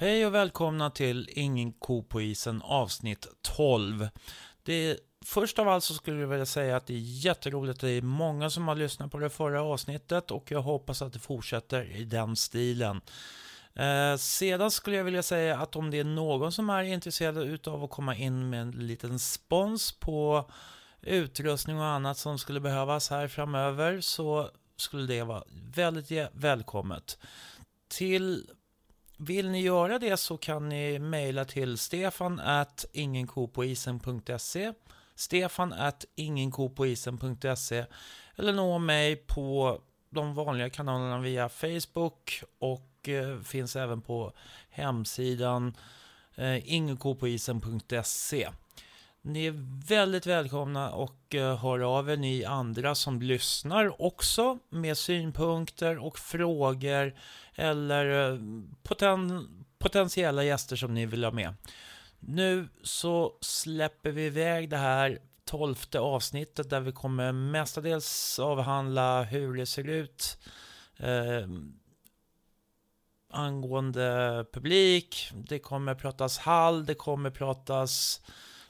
Hej och välkomna till Ingen ko på isen avsnitt 12. Det är, först av allt så skulle jag vilja säga att det är jätteroligt. Det är många som har lyssnat på det förra avsnittet och jag hoppas att det fortsätter i den stilen. Eh, sedan skulle jag vilja säga att om det är någon som är intresserad av att komma in med en liten spons på utrustning och annat som skulle behövas här framöver så skulle det vara väldigt välkommet. Till vill ni göra det så kan ni mejla till stefan at ingenkopoisen.se stefan at ingenkopoisen.se eller nå mig på de vanliga kanalerna via Facebook och eh, finns även på hemsidan eh, ingenkopoisen.se. Ni är väldigt välkomna och eh, hör av er ni andra som lyssnar också med synpunkter och frågor eller eh, poten potentiella gäster som ni vill ha med. Nu så släpper vi iväg det här tolfte avsnittet där vi kommer mestadels avhandla hur det ser ut eh, angående publik. Det kommer pratas hall, det kommer pratas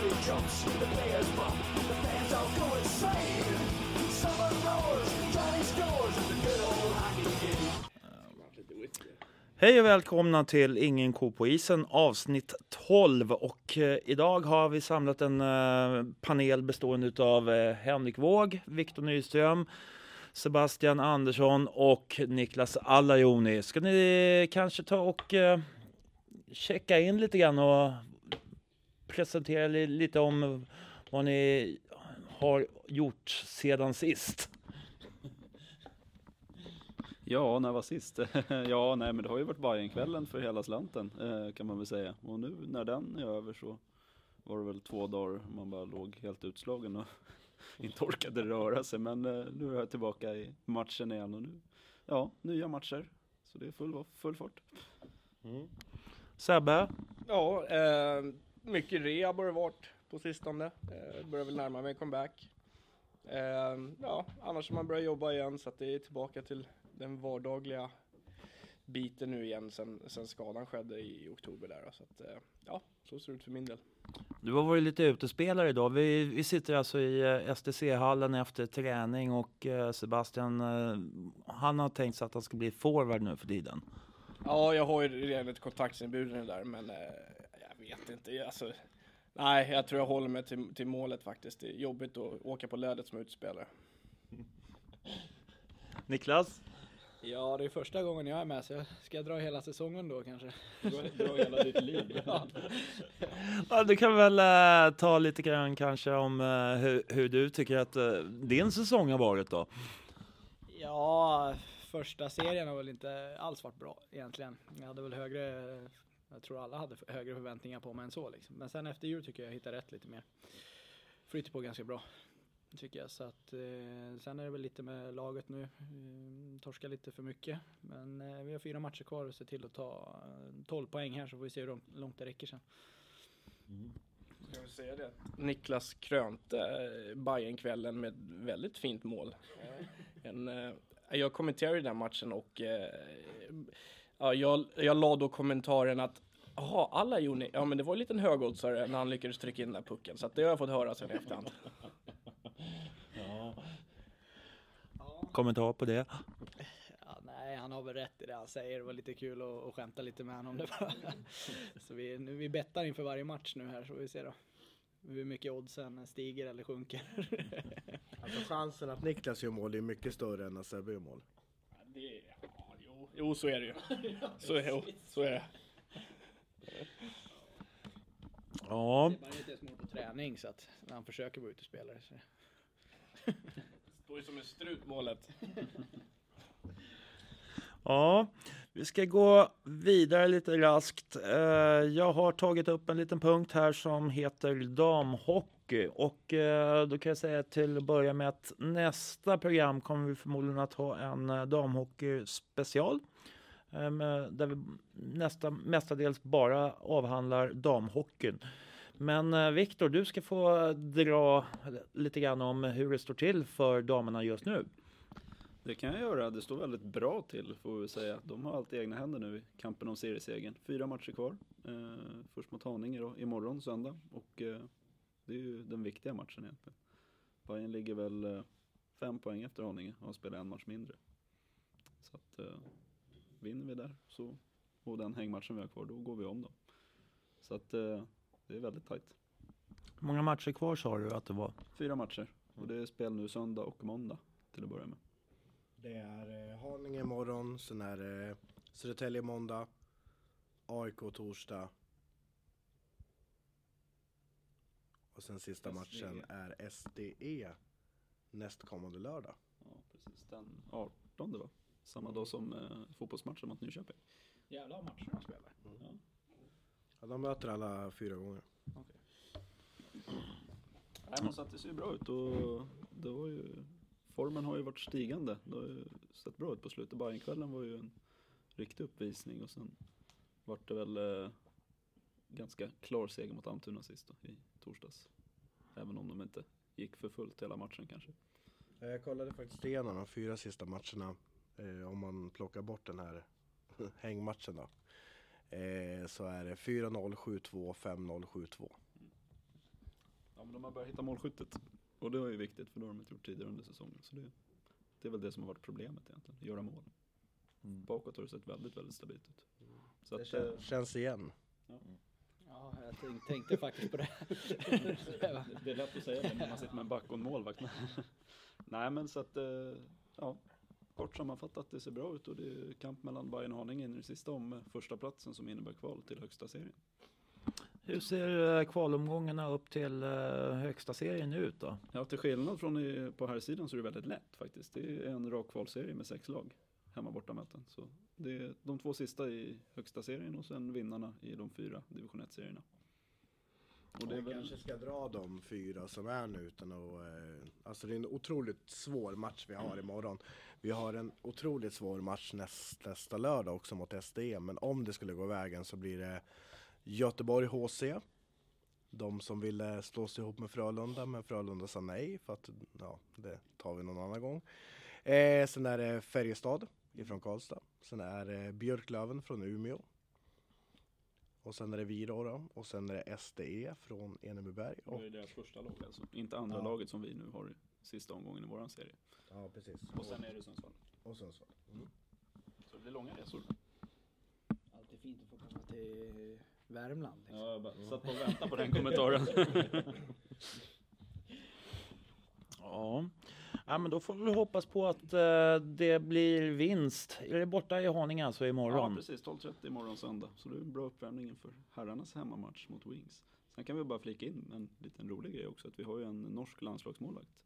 jumps, the players bump, the fans all go insane. Summer roars, Johnny scores, the good old hockey game. Hej och välkomna till Ingen ko på isen avsnitt 12 och eh, idag har vi samlat en eh, panel bestående av eh, Henrik Våg, Viktor Nyström, Sebastian Andersson och Niklas Allajoni. Ska ni kanske ta och eh, checka in lite grann och presentera lite om vad ni har gjort sedan sist. Ja, när var sist? ja, nej, men det har ju varit Bajenkvällen för hela slanten eh, kan man väl säga. Och nu när den är över så var det väl två dagar man bara låg helt utslagen och inte orkade röra sig. Men eh, nu är jag tillbaka i matchen igen och nu, ja, nya matcher. Så det är full, full fart. Mm. Sebbe? Ja, eh, mycket rehab har det varit på sistone. Eh, börjar väl närma mig comeback. Eh, ja, annars har man börjat jobba igen så att det är tillbaka till den vardagliga biten nu igen sen, sen skadan skedde i oktober där. Så att, eh, ja, så ser det ut för min del. Du har varit lite utespelare idag. Vi, vi sitter alltså i eh, STC-hallen efter träning och eh, Sebastian, eh, han har tänkt sig att han ska bli forward nu för tiden. Ja, jag har ju redan ett kontaktsinbjudande där, men vet inte. Alltså, nej, jag tror jag håller mig till, till målet faktiskt. Det är jobbigt att åka på lödet som utspelare. Niklas? Ja, det är första gången jag är med, så ska jag dra hela säsongen då kanske? Dra hela ditt liv? ja. ja, du kan väl äh, ta lite grann kanske om äh, hur, hur, du tycker att äh, din säsong har varit då? Ja, första serien har väl inte alls varit bra egentligen. Jag hade väl högre jag tror alla hade högre förväntningar på mig än så liksom. Men sen efter jul tycker jag jag hittade rätt lite mer. Flyter på ganska bra. Tycker jag. Så att, eh, sen är det väl lite med laget nu. Eh, torska lite för mycket. Men eh, vi har fyra matcher kvar och se till att ta 12 poäng här så får vi se hur långt det räcker sen. Mm. Ska vi säga det? Niklas krönte eh, Bajenkvällen med väldigt fint mål. En, eh, jag kommenterade den matchen och eh, Ja, jag, jag la då kommentaren att Jaha, alla gjorde Ja, men det var en liten högoddsare när han lyckades trycka in den där pucken. Så att det har jag fått höra sen i efterhand. ja. Kommentar på det? Ja, nej, han har väl rätt i det han säger. Det var lite kul att, att skämta lite med honom. Det var. så vi, nu, vi bettar inför varje match nu här, så vi ser då. Hur mycket oddsen stiger eller sjunker. alltså chansen att Niklas gör mål är mycket större än att Sebbe gör mål. Ja, det Jo, så är det ju. Så, jo, så är det. Ja. Det är bara inte ens på träning så att när han försöker vara ute och spela. Så. Står ju som en strut målet. Ja, Vi ska gå vidare lite raskt. Eh, jag har tagit upp en liten punkt här som heter damhockey och eh, då kan jag säga till att börja med att nästa program kommer vi förmodligen att ha en eh, damhockey special där vi nästa, mestadels bara avhandlar damhockeyn. Men Viktor, du ska få dra lite grann om hur det står till för damerna just nu. Det kan jag göra. Det står väldigt bra till får vi säga. De har allt i egna händer nu i kampen om seriesegern. Fyra matcher kvar. Eh, först mot Haninge då, imorgon söndag. Och eh, det är ju den viktiga matchen egentligen. Bayern ligger väl eh, fem poäng efter Haninge och har spelat en match mindre. Så att eh, vinner vi där så, och den hängmatchen vi har kvar, då går vi om dem. Så att eh, det är väldigt tajt. Hur många matcher kvar sa du att det var? Fyra matcher. Och det är spel nu söndag och måndag till att börja med. Det är eh, Haninge imorgon, sen är det Södertälje måndag, AIK torsdag. Och sen sista SDE. matchen är SDE nästkommande lördag. Ja, precis. Den 18 va? Samma dag som eh, fotbollsmatchen mot Nyköping. Jävla matcher de spelar. Mm. Ja. ja, de möter alla fyra gånger. Okay. Nej, men så att det ser bra ut och det var ju formen har ju varit stigande. Det har ju sett bra ut på slutet. Bajenkvällen var ju en riktig uppvisning och sen vart det väl eh, ganska klar seger mot Almtuna sist då, i torsdags. Även om de inte gick för fullt hela matchen kanske. Jag kollade faktiskt igenom de fyra sista matcherna. Eh, om man plockar bort den här hängmatchen då. Eh, så är det 4-0, 7-2, 5-0, 7-2. Ja men de har börjat hitta målskyttet. Och det var ju viktigt för det har de inte gjort tidigare under säsongen. Så det, det är väl det som har varit problemet egentligen, göra mål. Mm. Bakåt har det sett väldigt, väldigt stabilt ut. Mm. Så det att, känns, äh, känns igen. Ja. ja, jag tänkte, tänkte faktiskt på det. det är lätt att säga det när man sitter med en back och en målvakt. Nej men så att, eh, ja. Kort sammanfattat, det ser bra ut och det är kamp mellan Bayern och Haninge in i det sista om första platsen som innebär kval till högsta serien. Hur ser eh, kvalomgångarna upp till eh, högsta serien ut då? Ja, till skillnad från på här sidan så är det väldigt lätt faktiskt. Det är en rak kvalserie med sex lag, hemma borta möten. Så det är de två sista i högsta serien och sen vinnarna i de fyra division 1-serierna. Och det är väl... kanske ska dra de fyra som är nu utan att... Eh, alltså det är en otroligt svår match vi har imorgon. Vi har en otroligt svår match näst, nästa lördag också mot SD. Men om det skulle gå vägen så blir det Göteborg HC. De som ville slå sig ihop med Frölunda, men Frölunda sa nej för att ja, det tar vi någon annan gång. Eh, sen är det Färjestad ifrån Karlstad. Sen är det Björklöven från Umeå. Och sen är det vi då, då. och sen är det SDE från Enebyberg. Och... Det är deras första lag alltså, inte andra ja. laget som vi nu har i sista omgången i våran serie. Ja, precis. Och sen är det Sundsvall. Och Sundsvall. Mm. Så det blir långa resor. Alltid fint att få komma till Värmland. Liksom. Ja, jag bara satt och väntade på den kommentaren. ja. ja, men då får vi hoppas på att uh, det blir vinst. Är det borta i Haninge alltså imorgon? Ja, precis. 12.30 imorgon söndag. Så det är en bra uppvärmning inför herrarnas hemmamatch mot Wings. Sen kan vi bara flika in en liten rolig grej också. Att vi har ju en norsk landslagsmålvakt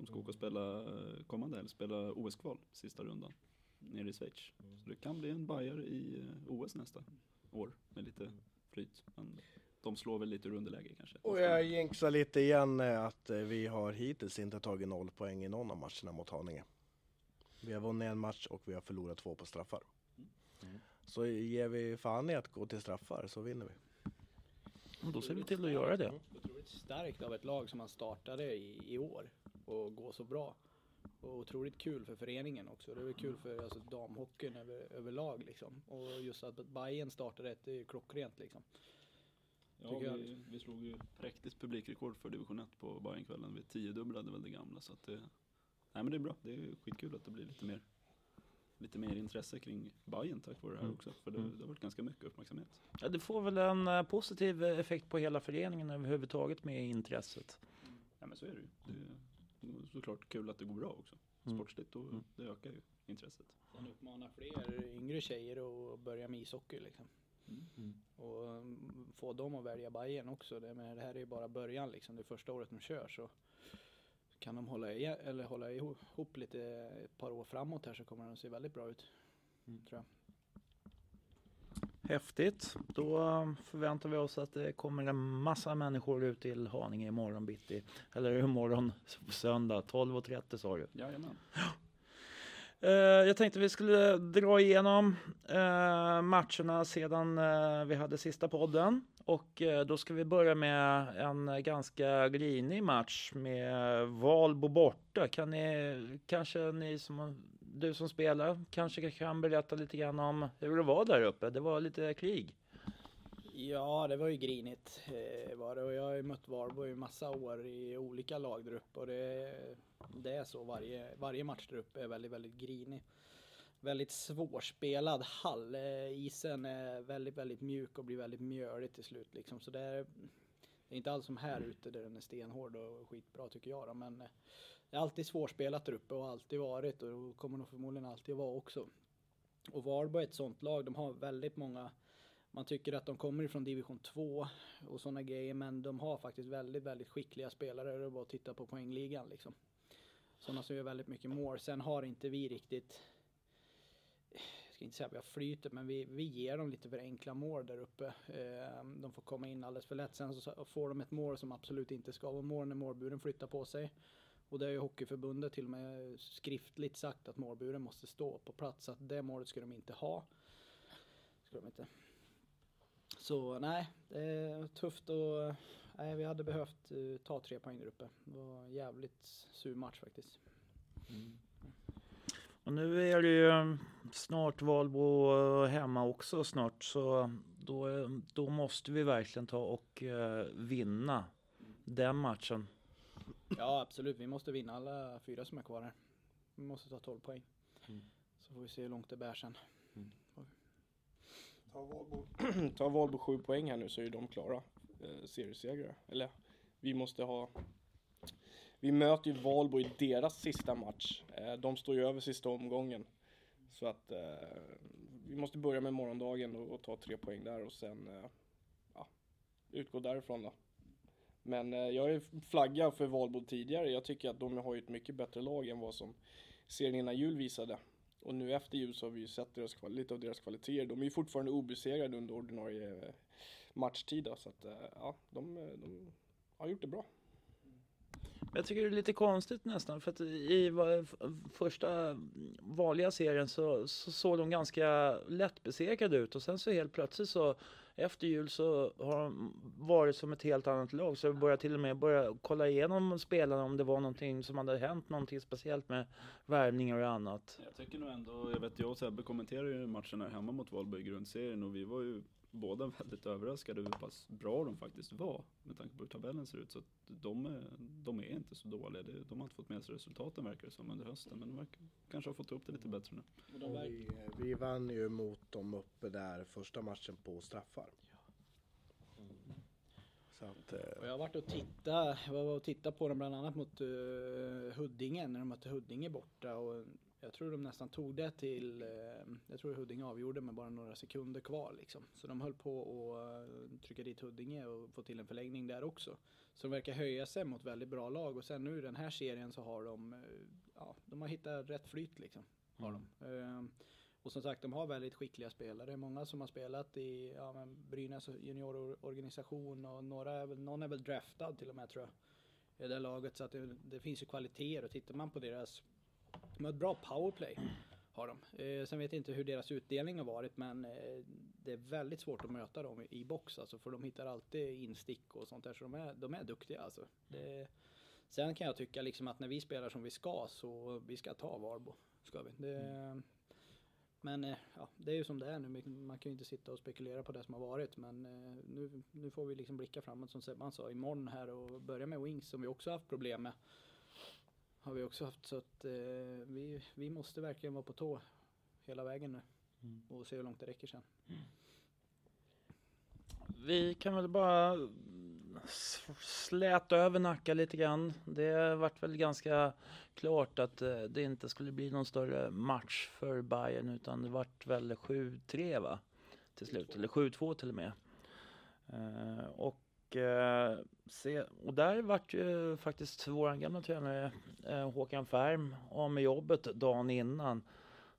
som ska åka och spela eh, kommande eller spela OS-kval sista rundan nere i Schweiz. Så det kan bli en Bayer i eh, OS nästa år med lite flyt. Men de slår väl lite ur underläge kanske. Och jag jinxar lite igen att eh, vi har hittills inte tagit noll poäng i någon av matcherna mot Haninge. Vi har vunnit en match och vi har förlorat två på straffar. Mm. Så ger vi fan i att gå till straffar så vinner vi. Och då ser vi till att göra det. Otroligt starkt av ett lag som man startade i, i år och gå så bra. Och otroligt kul för föreningen också. Det är kul för alltså, damhockeyn över, överlag liksom. Och just att Bayern startade ett, det är ju klockrent liksom. Ja, vi, vi, slog ju präktigt publikrekord för division 1 på Bajenkvällen. Vi tiodubblade väl det gamla så att det, nej men det är bra. Det är skitkul att det blir lite mer lite mer intresse kring Bayern tack vare det här mm. också. För det, mm. det har varit ganska mycket uppmärksamhet. Ja, det får väl en uh, positiv effekt på hela föreningen överhuvudtaget med intresset. Ja men så är det ju. Det, såklart kul att det går bra också. Mm. Sportsligt och mm. det ökar ju intresset. Sen uppmanar fler yngre tjejer att börja med ishockey liksom. Mm. mm. Och få dem att välja Bayern också. Det, men det här är ju bara början liksom. Det är första året de kör så kan de hålla, i, eller hålla ihop lite ett par år framåt här så kommer de se väldigt bra ut. Mm. Tror jag. Häftigt. Då förväntar vi oss att det kommer en massa människor ut till Haninge imorgon bitti. Eller imorgon söndag 12.30 sa du? Jajamän. Uh, jag tänkte vi skulle dra igenom uh, matcherna sedan uh, vi hade sista podden. Och då ska vi börja med en ganska grinig match med Valbo borta. Kan ni, kanske ni som du som spelar kanske kan berätta lite grann om hur det var där uppe. Det var lite krig. Ja, det var ju grinigt eh, var det och jag har ju mött Varbo i massa år i olika lag där uppe och det, det är så varje, varje match där uppe är väldigt, väldigt grinig. Väldigt svårspelad hall. Eh, isen är väldigt, väldigt mjuk och blir väldigt mjölig till slut liksom. Så det är, det är inte alls som här ute där den är stenhård och skitbra tycker jag då, men eh, det är alltid svårspelat där uppe och alltid varit och kommer nog förmodligen alltid vara också. Och Varberg är ett sånt lag, de har väldigt många man tycker att de kommer ifrån division 2 och sådana grejer men de har faktiskt väldigt, väldigt skickliga spelare. Det är bara att titta på poängligan liksom. Sådana som gör väldigt mycket mål. Sen har inte vi riktigt jag ska inte säga att vi har flytet, men vi, vi ger dem lite för enkla mål där uppe. Eh, de får komma in alldeles för lätt. Sen så får de ett mål som absolut inte ska vara mål när målburen flyttar på sig. Och det har ju Hockeyförbundet till och med skriftligt sagt att målburen måste stå på plats. Så att det målet ska de inte ha. Ska de inte. Så nej, det är tufft och nej, vi hade behövt uh, ta tre poäng där uppe. Det var en jävligt sur match faktiskt. Mm. Och nu är det ju eh, snart Valbo eh, hemma också snart så då, då måste vi verkligen ta och uh, vinna den matchen. Ja absolut, vi måste vinna alla fyra som är kvar här. Vi måste ta 12 poäng. Mm. Så får vi se hur långt det bär sen. Mm. Tar Valbo, tar Valbo sju poäng här nu så är de klara eh, seriesegrare. Eller vi måste ha vi möter ju Valbo i deras sista match. Eh, de står ju över sista omgången. Så att eh, vi måste börja med morgondagen och, och ta tre poäng där och sen eh, ja, utgå därifrån då. Men eh, jag är flagga för Valbo tidigare. Jag tycker att de har ju ett mycket bättre lag än vad som serien innan jul visade. Och nu efter jul så har vi ju sett deras, lite av deras kvaliteter. De är ju fortfarande obesegrade under ordinarie eh, matchtid då, så att eh, ja, de, de har gjort det bra. Jag tycker det är lite konstigt nästan för att i första vanliga serien så, så såg de ganska lättbesegrade ut och sen så helt plötsligt så efter jul så har de varit som ett helt annat lag. Så vi började till och med börja kolla igenom spelarna om det var någonting som hade hänt, någonting speciellt med värvningar och annat. Jag tycker nog ändå, jag vet jag och Sebbe kommenterade ju matchen här hemma mot Valbo i grundserien och vi var ju båda väldigt överraskade hur pass bra de faktiskt var med tanke på hur tabellen ser ut. Så de, är, de är inte så dåliga. De har inte fått med sig resultaten verkar det som under hösten. Men de verkar, kanske har fått upp det lite bättre nu. Vi, vi vann ju mot dem uppe där första matchen på straffar. Så att, eh, och jag har varit och tittat, jag var och tittat på dem bland annat mot uh, Huddinge när de mötte Huddinge borta. Och jag tror de nästan tog det till, eh, jag tror Huddinge avgjorde med bara några sekunder kvar liksom. Så de höll på att uh, trycka dit Huddinge och få till en förlängning där också. Så de verkar höja sig mot väldigt bra lag och sen nu i den här serien så har de, uh, ja, de har hittat rätt flyt liksom. Har mm. de. Uh, och som sagt, de har väldigt skickliga spelare. Många som har spelat i ja, men Brynäs juniororganisation och några är väl, någon är väl draftad till och med tror jag. I det laget så att det, det finns ju kvaliteter och tittar man på deras de har ett bra powerplay. Har de. Eh, sen vet jag inte hur deras utdelning har varit men eh, det är väldigt svårt att möta dem i, box alltså för de hittar alltid instick och sånt där så de är, de är duktiga alltså. Det, sen kan jag tycka liksom att när vi spelar som vi ska så vi ska ta Varbo. Ska vi. Det, men eh, ja, det är ju som det är nu. Man kan ju inte sitta och spekulera på det som har varit. Men eh, nu, nu får vi liksom blicka framåt som Sebban sa imorgon här och börja med Wings som vi också haft problem med har vi också haft så att eh, vi, vi måste verkligen vara på tå hela vägen nu mm. och se hur långt det räcker sen. Mm. Vi kan väl bara släta över Nacka lite grann. Det vart väl ganska klart att eh, det inte skulle bli någon större match för Bayern utan det vart väl 7-3 va? Till slut, eller 7-2 till och med. Uh, och eh, Eh, se, och där vart ju faktiskt vår gamla tränare eh, Håkan Färm av med jobbet dagen innan.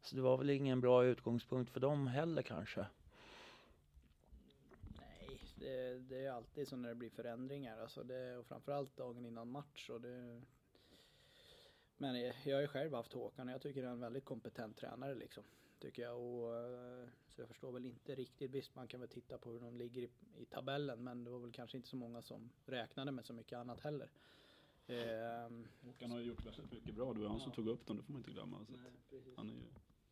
Så det var väl ingen bra utgångspunkt för dem heller kanske. det, det, är alltid så när det blir förändringar. Alltså det, och framförallt dagen innan match. Och det, men jag har ju själv haft Håkan och jag tycker han är en väldigt kompetent tränare liksom. Tycker jag. Och, eh, så jag förstår väl inte riktigt. Visst, man kan väl titta på hur de ligger i, i tabellen. Men det var väl kanske inte så många som räknade med så mycket annat heller. Ehm, Håkan har ju gjort väldigt mycket bra. Det var han som tog upp dem, det får man inte glömma. Så Nej, han är ju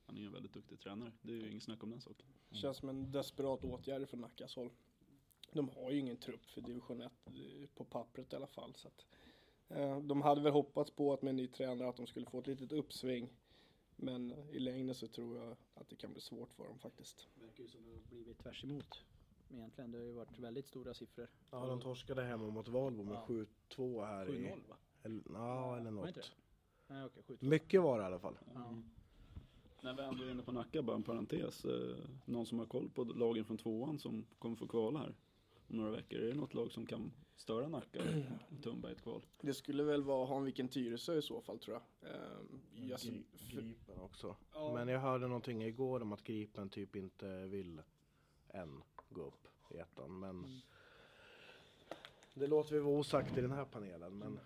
han är en väldigt duktig tränare. Det är ju inget snack om den saken. Mm. Känns som en desperat åtgärd från Nackas håll. De har ju ingen trupp för division 1 eh, på pappret i alla fall. Så att, eh, de hade väl hoppats på att med en ny tränare att de skulle få ett litet uppsving. Men i längden så tror jag att det kan bli svårt för dem faktiskt. Det verkar ju som det har blivit tvärs emot. Egentligen, det har ju varit väldigt stora siffror. Ja, de torskade hemma mot Valbo med ja. 7-2 här 7-0 i... va? Eller, ja, eller något. Nej, okay, Mycket var det i alla fall. Mm. När vi ändå är inne på Nacka, bara en parentes. Eh, någon som har koll på lagen från tvåan som kommer få kvala här om några veckor. Är det något lag som kan störa Nacka och tumba i ett kval? Det skulle väl vara Hanviken Tyresö i så fall tror jag. Um, jag Gri Gripen också. Ja. Men jag hörde någonting igår om att Gripen typ inte vill än gå upp i ettan. Men mm. det låter vi vara osagt i den här panelen. Men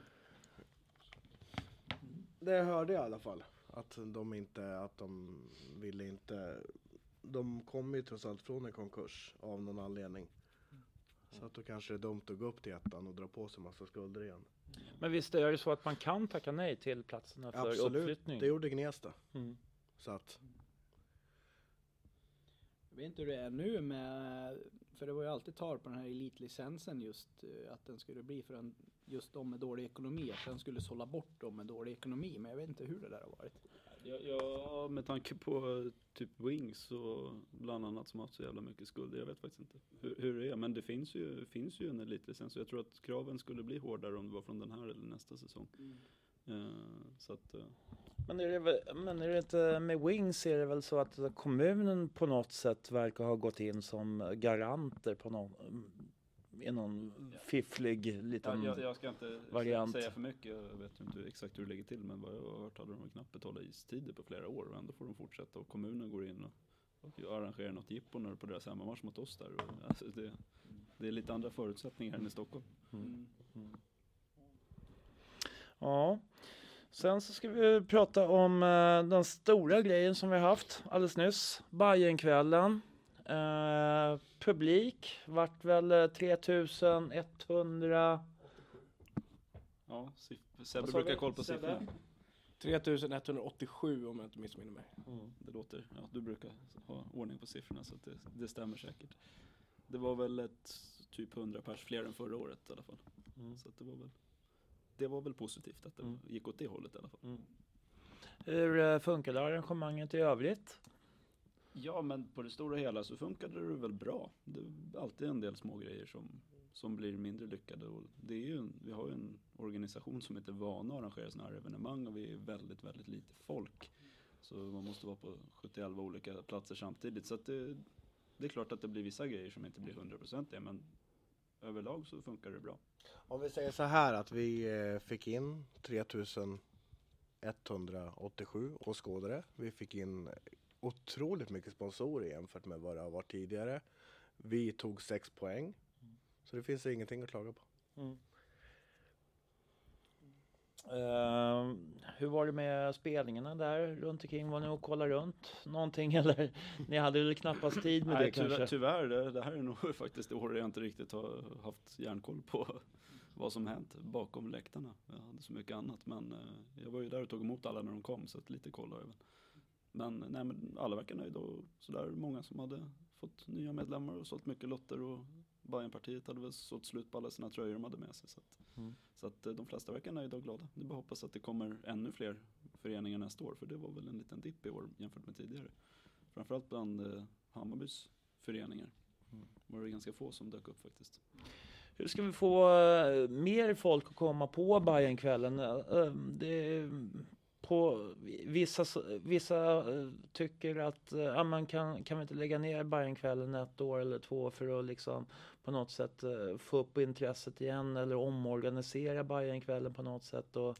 det hörde jag i alla fall. Att de inte, att de ville inte. De kommer ju trots allt från en konkurs av någon anledning. Så att då kanske det är dumt att gå upp till ettan och dra på sig massa skulder igen. Men visst är det så att man kan tacka nej till platserna för Absolut, uppflyttning? det gjorde Gnesta. Mm. Så att. Jag vet inte hur det är nu med, för det var ju alltid tal på den här elitlicensen just eh, att den skulle bli för en, just de med dålig ekonomi, att den skulle sålla bort dem med dålig ekonomi. Men jag vet inte hur det där har varit. Ja, ja, med tanke på typ Wings och bland annat som haft så jävla mycket skulder. Jag vet faktiskt inte hur, hur det är. Men det finns ju, finns ju en elitlicens. Så jag tror att kraven skulle bli hårdare om det var från den här eller nästa säsong. Mm. Uh, så att, uh. men, är det, men är det inte med Wings är det väl så att kommunen på något sätt verkar ha gått in som garanter på någon i någon fifflig liten ja, jag, jag, ska inte variant. säga för mycket, jag vet inte exakt hur det ligger till men vad jag har hört hade de knappt betalat istider på flera år och ändå får de fortsätta och kommunen går in och, och arrangerar något jippo när på deras hemmamatch mot oss där. Och, alltså det, det är lite andra förutsättningar än i Stockholm. Mm. Mm. Ja. Sen så ska vi prata om eh, den stora grejen som vi haft alldeles nyss. Bajenkvällen. Eh, publik vart väl 3100 Ja, Sebbe brukar ha koll på siffrorna. 3187 om jag inte missminner mig. Mm. Det låter, ja du brukar ha ordning på siffrorna så det, det stämmer säkert. Det var väl ett typ 100 pers fler än förra året i alla fall. Mm. Så det var väl det var väl positivt att det mm. gick åt det hållet i alla fall. Mm. Hur eh, funkade arrangemanget i övrigt? Ja, men på det stora hela så funkade det väl bra. Det är alltid en del små grejer som, som blir mindre lyckade. Och det är ju, vi har ju en organisation som inte är vana att arrangera sådana här evenemang och vi är väldigt, väldigt lite folk. Så man måste vara på 71 olika platser samtidigt. Så det, det är klart att det blir vissa grejer som inte blir hundraprocentiga men överlag så funkar det bra. Om vi säger så här att vi eh, fick in 3187 åskådare. Vi fick in otroligt mycket sponsorer jämfört med vad det har varit tidigare. Vi tog sex poäng. Mm. Så det finns ingenting att klaga på. Mm. Uh, hur var det med spelningarna där runt omkring? Var ni och kollade runt någonting eller? Ni hade väl knappast tid med Nej, det tyvärr, kanske? Tyvärr, det, det, här är nog faktiskt det år jag inte riktigt har haft järnkoll på vad som hänt bakom läktarna. Jag hade så mycket annat men uh, jag var ju där och tog emot alla när de kom så att lite koll har jag väl. Men, nej, men alla verkar nöjda och sådär många som hade fått nya medlemmar och sålt mycket lotter och Bajenpartiet hade väl sålt slut på alla sina tröjor de hade med sig. Så att, mm. så att eh, de flesta verkar nöjda och glada. Är bara hoppas att det kommer ännu fler föreningar nästa år för det var väl en liten dipp i år jämfört med tidigare. Framförallt bland eh, Hammarbys föreningar mm. var det ganska få som dök upp faktiskt. Hur ska vi få uh, mer folk att komma på Bajenkvällen? Uh, det på vissa, vissa eh, tycker att eh, ja, man kan, kan vi inte lägga ner Bajenkvällen ett år eller två för att liksom på något sätt eh, få upp intresset igen eller omorganisera Bajenkvällen på något sätt. Och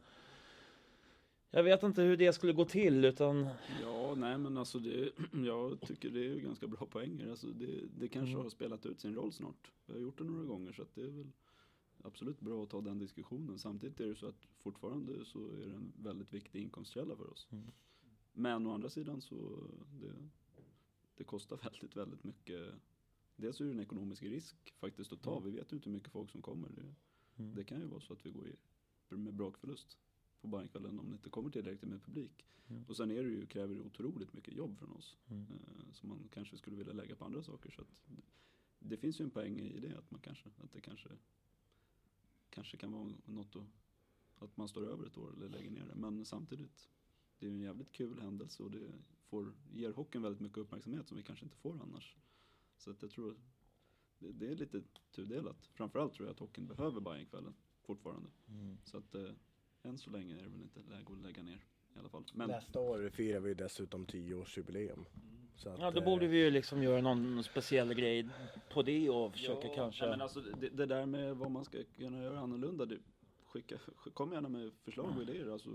Jag vet inte hur det skulle gå till utan... Ja, nej men alltså det, jag tycker det är ganska bra poänger. Alltså det, det kanske Mm. har spelat ut sin roll snart. Vi har gjort det några gånger så att det är väl absolut bra att ta den diskussionen. Samtidigt är det så att fortfarande så är det en väldigt viktig inkomstkälla för oss. Mm. Men å andra sidan så det, det kostar väldigt, väldigt mycket. Dels är det en ekonomisk risk faktiskt att ta. Mm. Vi vet ju inte hur mycket folk som kommer. Det, Mm. det kan ju vara så att vi går med brakförlust på Bajenkvällen om det inte kommer tillräckligt med publik. Mm. Och sen är det ju, kräver det otroligt mycket jobb från oss. Mm. Eh, som man kanske skulle vilja lägga på andra saker. Så att det, det finns ju en poäng i det. Att man kanske, att det kanske, kanske kan vara något att, att man står över ett år eller lägger ner det. Men samtidigt, det är ju en jävligt kul händelse och det får, ger hockeyn väldigt mycket uppmärksamhet som vi kanske inte får annars. Så att jag tror, det, det är lite tudelat. Framförallt tror jag att hockeyn behöver Bajenkvällen fortfarande. Mm. Så att eh, än så länge är det väl inte läge att lägga ner i alla fall. Men Nästa år firar vi dessutom 10-årsjubileum. Så att, Ja, då eh, borde vi ju liksom göra någon speciell grej på det och försöka Ja, kanske... men alltså, det, det där med vad man ska kunna göra annorlunda. Det, skicka, sk- kom gärna med förslag och idéer. Alltså,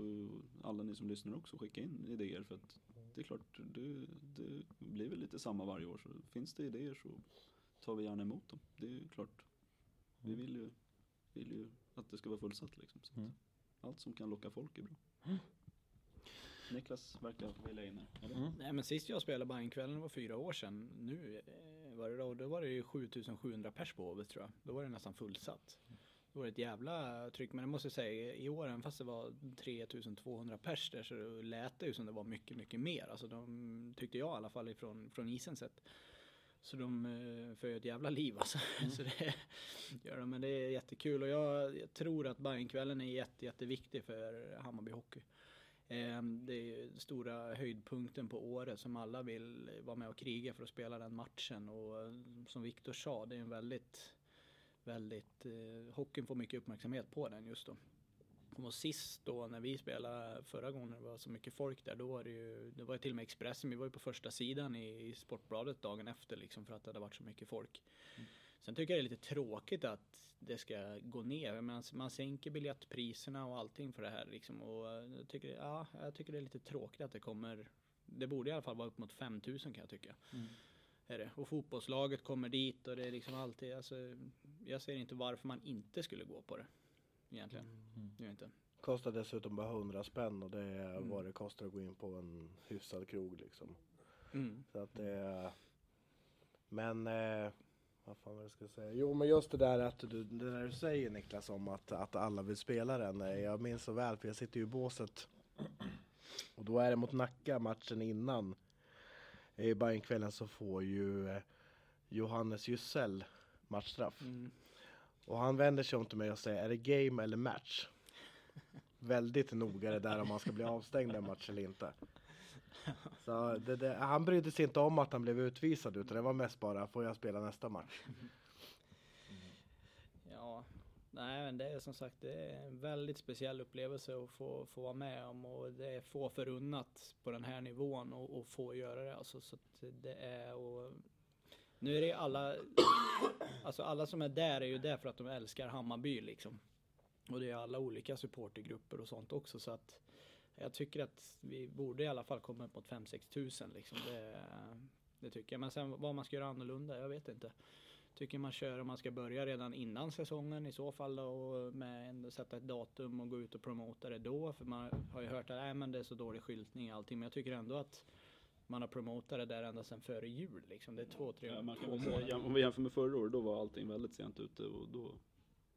alla ni som lyssnar också, skicka in idéer. För att det är klart, det, det blir väl lite samma varje år. Så finns det idéer så tar vi gärna emot dem. Det är klart. Vi vill ju, vill ju att det ska vara fullsatt liksom. Så att Mm. Allt som kan locka folk är bra. Niklas verkar vilja in här. Mm. Nej men sist jag spelade Bajenkvällen var fyra år sedan. Nu eh, var det då, då var det ju 7700 pers på Hovet tror jag. Då var det nästan fullsatt. Då var det ett jävla tryck. Men jag måste säga i år, även fast det var 3200 pers där så lät det ju som det var mycket, mycket mer. Alltså de tyckte jag i alla fall ifrån, från isen sett. Så de eh, för ett jävla liv alltså. så det gör de. Men det är jättekul och jag, jag tror att Bajenkvällen är jätte, jätteviktig för Hammarby Hockey. Ehm, det är ju stora höjdpunkten på året som alla vill vara med och kriga för att spela den matchen. Och eh, som Viktor sa, det är en väldigt, väldigt, eh, hockeyn får mycket uppmärksamhet på den just då. Och sist då när vi spelade förra gången det var så mycket folk där, då var det ju, det var ju till och med Expressen, vi var ju på första sidan i, i Sportbladet dagen efter liksom för att det hade varit så mycket folk. Mm. Sen tycker jag det är lite tråkigt att det ska gå ner. Man, man sänker biljettpriserna och allting för det här liksom. Och jag tycker, ja, jag tycker det är lite tråkigt att det kommer. Det borde i alla fall vara upp mot 5000 kan jag tycka. Mm. Är det. Och fotbollslaget kommer dit och det är liksom alltid, alltså, jag ser inte varför man inte skulle gå på det. Egentligen. Mm. Jag inte. Kostar dessutom bara 100 spänn och det är Mm. vad det kostar att gå in på en hyfsad krog liksom. Mm. Så att det är... Men... Eh, vad fan var det jag ska säga? Jo men just det där att du, det där du säger Niklas om att, att alla vill spela den. eh, Jag minns så väl för jag sitter ju i båset. Och då är det mot Nacka matchen innan. I Bajenkvällen så får ju eh, Johannes Jussel matchstraff. Mm. Och han vänder sig om till mig och säger, är det game eller match? Väldigt noga det där om man ska bli avstängd en match eller inte. Så det, det, han brydde sig inte om att han blev utvisad utan det var mest bara, får jag spela nästa match? Ja, nej men det är som sagt det är en väldigt speciell upplevelse att få, få vara med om och det är få förunnat på den här nivån och, och få göra det alltså så att det är och nu är det alla, alltså alla som är där är ju där för att de älskar Hammarby liksom. Och det är alla olika supportergrupper och sånt också så att jag tycker att vi borde i alla fall komma upp mot 5-6 tusen liksom. Det, det tycker jag. Men sen vad man ska göra annorlunda, jag vet inte. Tycker man kör om man ska börja redan innan säsongen i så fall och med en, sätta ett datum och gå ut och promota det då. För man har ju hört att nej, men det är så dålig skyltning och allting. Men jag tycker ändå att man har promotat det där ända sedan före jul liksom. Det är två, tre, Ja, man kan två säga, om vi jämför med förra året, då var allting väldigt sent ute och då,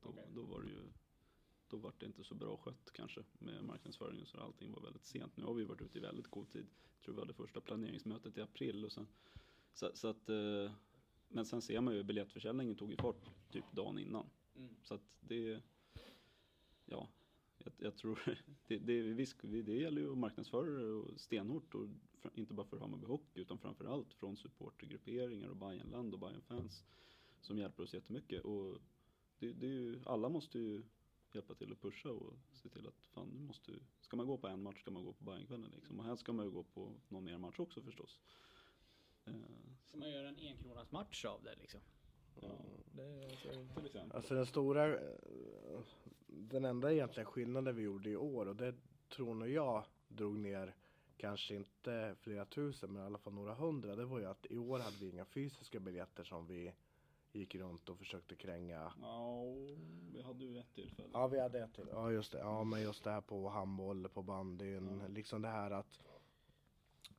då, Okej. då var det ju då var det inte så bra skött kanske med marknadsföringen så allting var väldigt sent. Nu har vi varit ute i väldigt god tid. Jag tror vi hade första planeringsmötet i april och sen så, så att eh, men sen ser man ju biljettförsäljningen tog ju fart typ dagen innan. Mm. Så att det ja, jag, jag tror det, det, visst, det gäller ju att marknadsföra stenhårt och inte bara för Hammarby Hockey utan framförallt från supportergrupperingar och Bayernland och Bayern-fans som hjälper oss jättemycket och det, det är ju, alla måste ju hjälpa till att pusha och se till att fan nu måste, ska man gå på en match ska man gå på Bajenkvällen liksom och här ska man ju gå på någon mer match också förstås. Eh, Ska man göra en enkronas match av det liksom? ja, Det, är alltså, till exempel. Alltså den stora, eh, den enda egentligen skillnaden vi gjorde i år och det tror nog jag drog ner kanske inte flera tusen men i alla fall några hundra. Det var ju att i år hade vi inga fysiska biljetter som vi gick runt och försökte kränga. Ja, vi hade ju ett tillfälle. Ja, vi hade ett till. Ja, just det. Ja, men just det här på handboll, på bandyn. Ja. Liksom det här att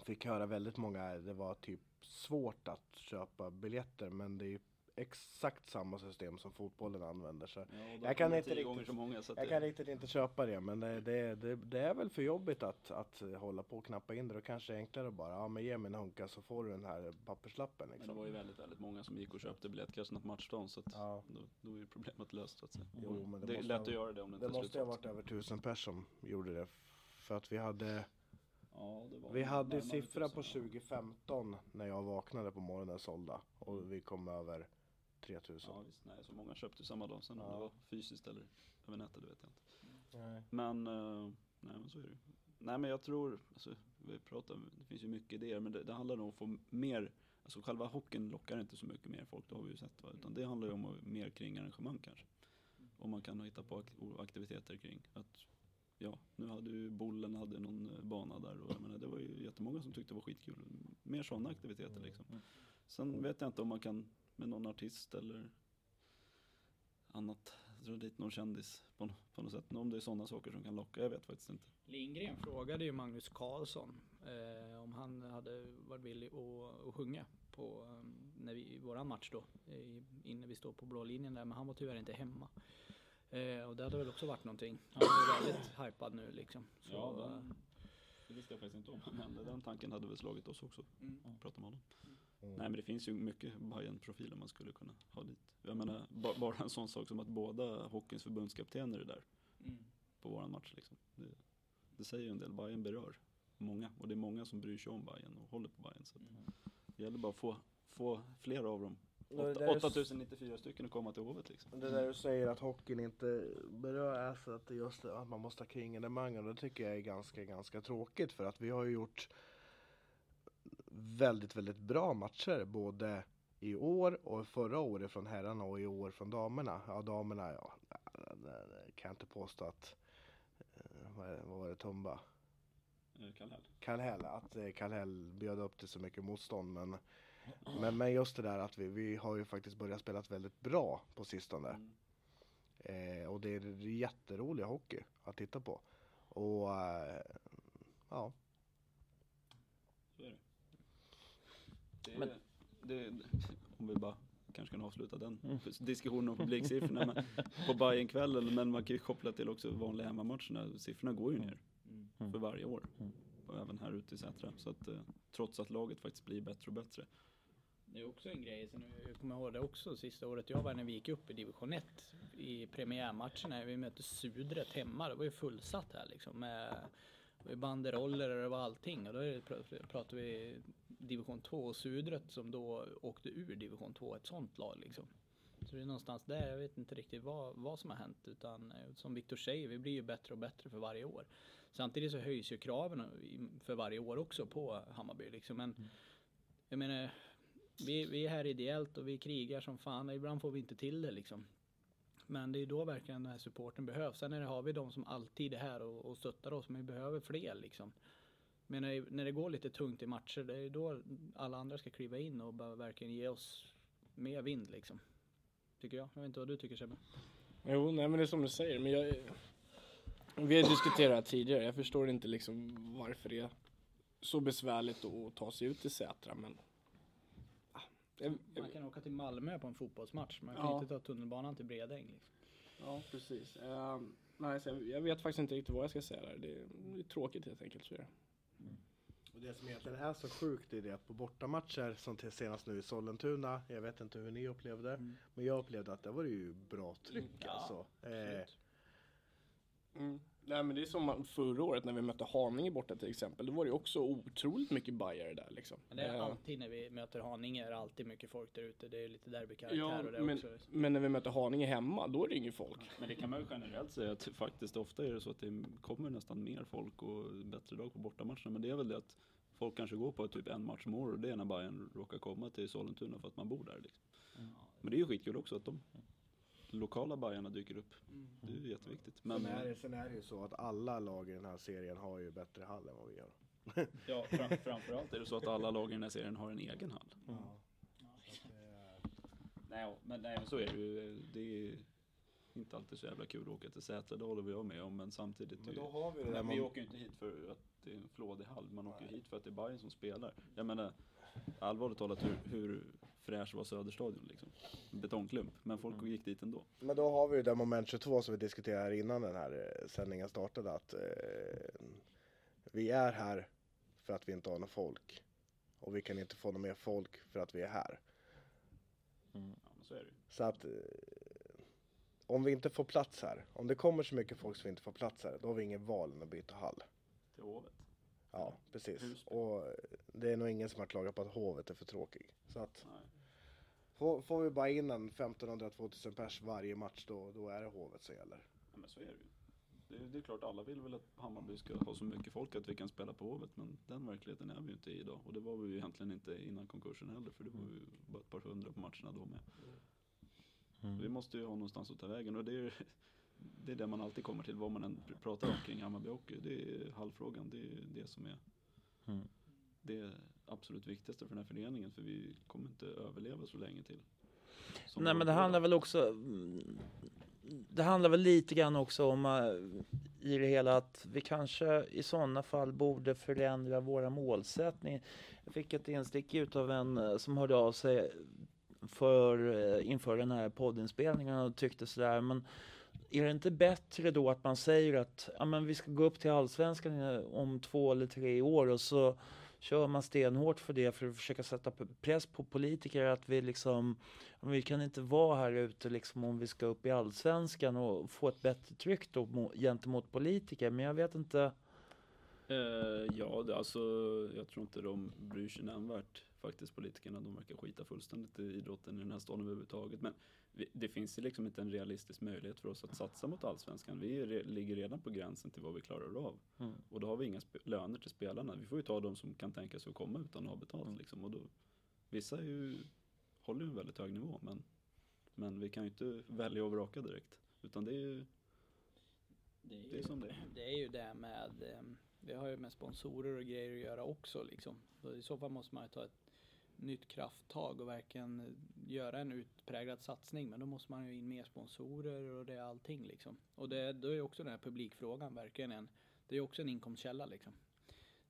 fick höra väldigt många, det var typ svårt att köpa biljetter men det är exakt samma system som fotbollen använder. Så Ja, Jag kan inte riktigt- många. Jag det, kan riktigt inte köpa det men det, det, det, det är väl för jobbigt att, att hålla på och knappa in det. Då kanske det är enklare att bara, ja men ge mig en hunka så får du den här papperslappen men det liksom. var ju väldigt, väldigt många som gick och köpte biljett kanske något matchdag så att Ja. då, då är ju problemet löst så att säga. Jo, men det det är lätt ha- att göra det om det inte Det måste ha varit över tusen pers som gjorde det. För att vi hade Ja, Vi hade siffra på tusen, ja. 2015 när jag vaknade på morgonen sålda och vi kom över 3000. Ja visst, nej så många köpte samma dag. Sen om Ja. det var fysiskt eller över nätet det vet jag inte. Men, eh, nej men så är det ju. Nej men jag tror, alltså, vi pratar, det finns ju mycket idéer men det, det handlar om att få mer, alltså själva hockeyn lockar inte så mycket mer folk, det har vi ju sett va? Utan det handlar ju om att- mer kring arrangemang kanske. Om man kan hitta på ak- aktiviteter kring att, ja, nu hade ju Bollen hade någon eh, bana där och jag menar, det var ju jättemånga som tyckte det var skitkul. Mer sådana aktiviteter liksom. Sen vet jag inte om man kan med någon artist eller annat, dra dit någon kändis på, på något sätt. Om det är sådana saker som kan locka, jag vet faktiskt inte. Lindgren frågade ju Magnus Karlsson eh, om han hade varit villig att, att sjunga på um, när vi, våran match då, i, innan vi står på blå linjen där, men han var tyvärr inte hemma. Eh, och det hade väl också varit någonting. Han är väldigt hypad nu liksom. Så, Ja, eh, den- Det visste jag faktiskt inte om, men den tanken hade väl slagit oss också. Mm. Prata med honom. Mm. Nej men det finns ju mycket bayern profiler man skulle kunna ha dit. Jag menar, ba, bara en sån sak som att båda hockeyns förbundskaptener är där mm. på våran match liksom. Det, det säger ju en del, Bayern berör många och det är många som bryr sig om Bayern och håller på Bayern. Så att det gäller bara att få, få fler av dem. Det där Åtta- är- 8094 stycken att komma till Hovet liksom. Det där du säger att hockeyn inte berör är så att det just att man måste ha kringenemangen och det tycker jag är ganska, ganska tråkigt för att vi har ju gjort väldigt, väldigt bra matcher både i år och förra året från herrarna och i år från damerna. Ja, damerna, ja, kan jag inte påstå att, eh, vad var det, Tumba? Eh, Kallhäll. Kallhäll, att eh, Kallhäll bjöd upp till så mycket motstånd men, men, men just det där att vi, vi har ju faktiskt börjat spela väldigt bra på sistone. Mm. Eh, och det är jätterolig hockey att titta på. Och eh, ja, Så är det. Det, Men- det, om vi bara kanske kan avsluta den diskussionen om publiksiffrorna men, på Bajenkvällen men man kan ju koppla till också vanliga hemmamatcherna. Siffrorna går ju ner för varje år. Och även här ute i Sätra. Så att eh, trots att laget faktiskt blir bättre och bättre. Det är också en grej, sen jag kommer ihåg det också sista året jag var när vi gick upp i division 1 i premiärmatcherna. Vi mötte Sudret hemma, det var ju fullsatt här liksom med det var banderoller och det var allting. Och då pratar vi division 2 och Sudret som då åkte ur division 2, ett sånt lag liksom. Så det är någonstans där, jag vet inte riktigt vad, vad som har hänt utan eh, som Viktor säger, vi blir ju bättre och bättre för varje år. Samtidigt så höjs ju kraven för varje år också på Hammarby liksom. Men jag menar, vi, vi är här ideellt och vi krigar som fan. Ibland får vi inte till det liksom. Men det är då verkligen den här supporten behövs. Sen är det, har vi de som alltid är här och, och stöttar oss, men vi behöver fler liksom. Men när, när det går lite tungt i matcher, det är då alla andra ska kliva in och bara verkligen ge oss mer vind liksom. Tycker jag. Jag vet inte vad du tycker Sebbe? Jo, nej men det är som du säger. Men jag, vi har diskuterat det här tidigare. Jag förstår inte liksom varför det är så besvärligt att ta sig ut till Sätra. Men man kan åka till Malmö på en fotbollsmatch. Man kan Ja. inte ta tunnelbanan till Bredäng. Liksom. ja, precis. Ehm, nej, så jag, jag vet faktiskt inte riktigt vad jag ska säga där. Det är, det är tråkigt helt enkelt. Så är det. och det som egentligen är så sjukt är det att på bortamatcher som till senast nu i Sollentuna, jag vet inte hur ni upplevde, men jag upplevde att det var ju bra tryck Ja, alltså. Eh, Mm. Nej men det är som förra året när vi mötte Haninge borta till exempel. Då var det ju också otroligt mycket bajare där liksom. Men det är Eh, alltid när vi möter Haninge är det alltid mycket folk där ute. Det är lite derbykaraktär Ja, och det men, också. men när vi möter Haninge hemma, då är det ingen folk. Men det kan man ju generellt säga att faktiskt ofta är det så att det kommer nästan mer folk och bättre lag på bortamatcherna. Men det är väl det att folk kanske går på typ en match om året och det är när Bayern råkar komma till Sollentuna för att man bor där. Liksom. Men det är ju skitkul också att de lokala Bajarna dyker upp. Mm. Det är ju jätteviktigt. Men, sen, är det, sen är det ju så att alla lag i den här serien har ju bättre hall än vad vi har. ja, fram, framförallt är det så att alla lag i den här serien har en egen hall. Ja. Nej, men, nej, men så är det ju. Det är inte alltid så jävla kul att åka till Sätra, det håller vi av med om. Men samtidigt, Men då ju, har vi det där men vi man- åker ju inte hit för att det är en flådig hall. Man åker ju hit för att det är Bayern som spelar. Jag menar, allvarligt talat, hur, hur fräsch var Söderstadion liksom? En Betongklump. Men folk Mm. gick dit ändå. Men då har vi ju det moment 22 som vi diskuterade här innan den här eh, sändningen startade att eh, vi är här för att vi inte har någon folk. Och vi kan inte få något mer folk för att vi är här. Ja, men så är. Så att eh, om vi inte får plats här, om det kommer så mycket folk som vi inte får plats här, då har vi ingen val än att byta hall. Till Hovet. Ja, precis. Husby. Och eh, det är nog ingen som har klagat på att hovet är för tråkig. Så att Nej. Får, får vi bara in en 1500-2000 pers varje match då, då är det hovet som gäller. Ja, men så är det ju. Det är, det är klart, alla vill väl att Hammarby ska ha så mycket folk att vi kan spela på Hovet. Men den verkligheten är vi ju inte i idag. Och det var vi ju egentligen inte innan konkursen heller. För det var ju bara ett par hundra på matcherna då med. Vi måste ju ha någonstans att ta vägen. Och det är, det är det man alltid kommer till, vad man än pr- pratar om kring Hammarby Hockey. Det är hallfrågan, det är det som är Mm. det absolut viktigaste för den här föreningen. För vi kommer inte överleva så länge till. Som Nej men det handlar väl också mm, Det handlar väl lite grann också om äh, i det hela att vi kanske i sådana fall borde förändra våra målsättningar. Jag fick ett instick ut av en äh, som hörde av sig för, äh, inför den här poddinspelningen och tyckte sådär men är det inte bättre då att man säger att ja, men vi ska gå upp till allsvenskan eh, om två eller tre år och så kör man stenhårt för det för att försöka sätta press på politiker att vi liksom vi kan inte vara här ute liksom om vi ska upp i allsvenskan och få ett bättre tryck då gentemot politiker. Men jag vet inte. Eh, ja, det, alltså jag tror inte de bryr sig nämnvärt faktiskt politikerna. De verkar skita fullständigt i idrotten i den här staden överhuvudtaget. Men det finns ju liksom inte en realistisk möjlighet för oss att satsa mot allsvenskan. Vi re, ligger redan på gränsen till vad vi klarar av. Mm. Och då har vi inga löner till spelarna. Vi får ju ta de som kan tänka sig att komma utan att ha betalt Mm. liksom. Och då, vissa är ju, håller ju en väldigt hög nivå men, men vi kan ju inte välja och vraka direkt. Utan det är ju Det är, det är som det är. det är ju det med, det har ju med sponsorer och grejer att göra också liksom. Så I så fall måste man ju ta ett nytt krafttag och verkligen eh, göra en utpräglad satsning. Men då måste man ju in mer sponsorer och det är allting liksom. Och det, då är ju också den här publikfrågan verkligen en, det är ju också en inkomstkälla liksom.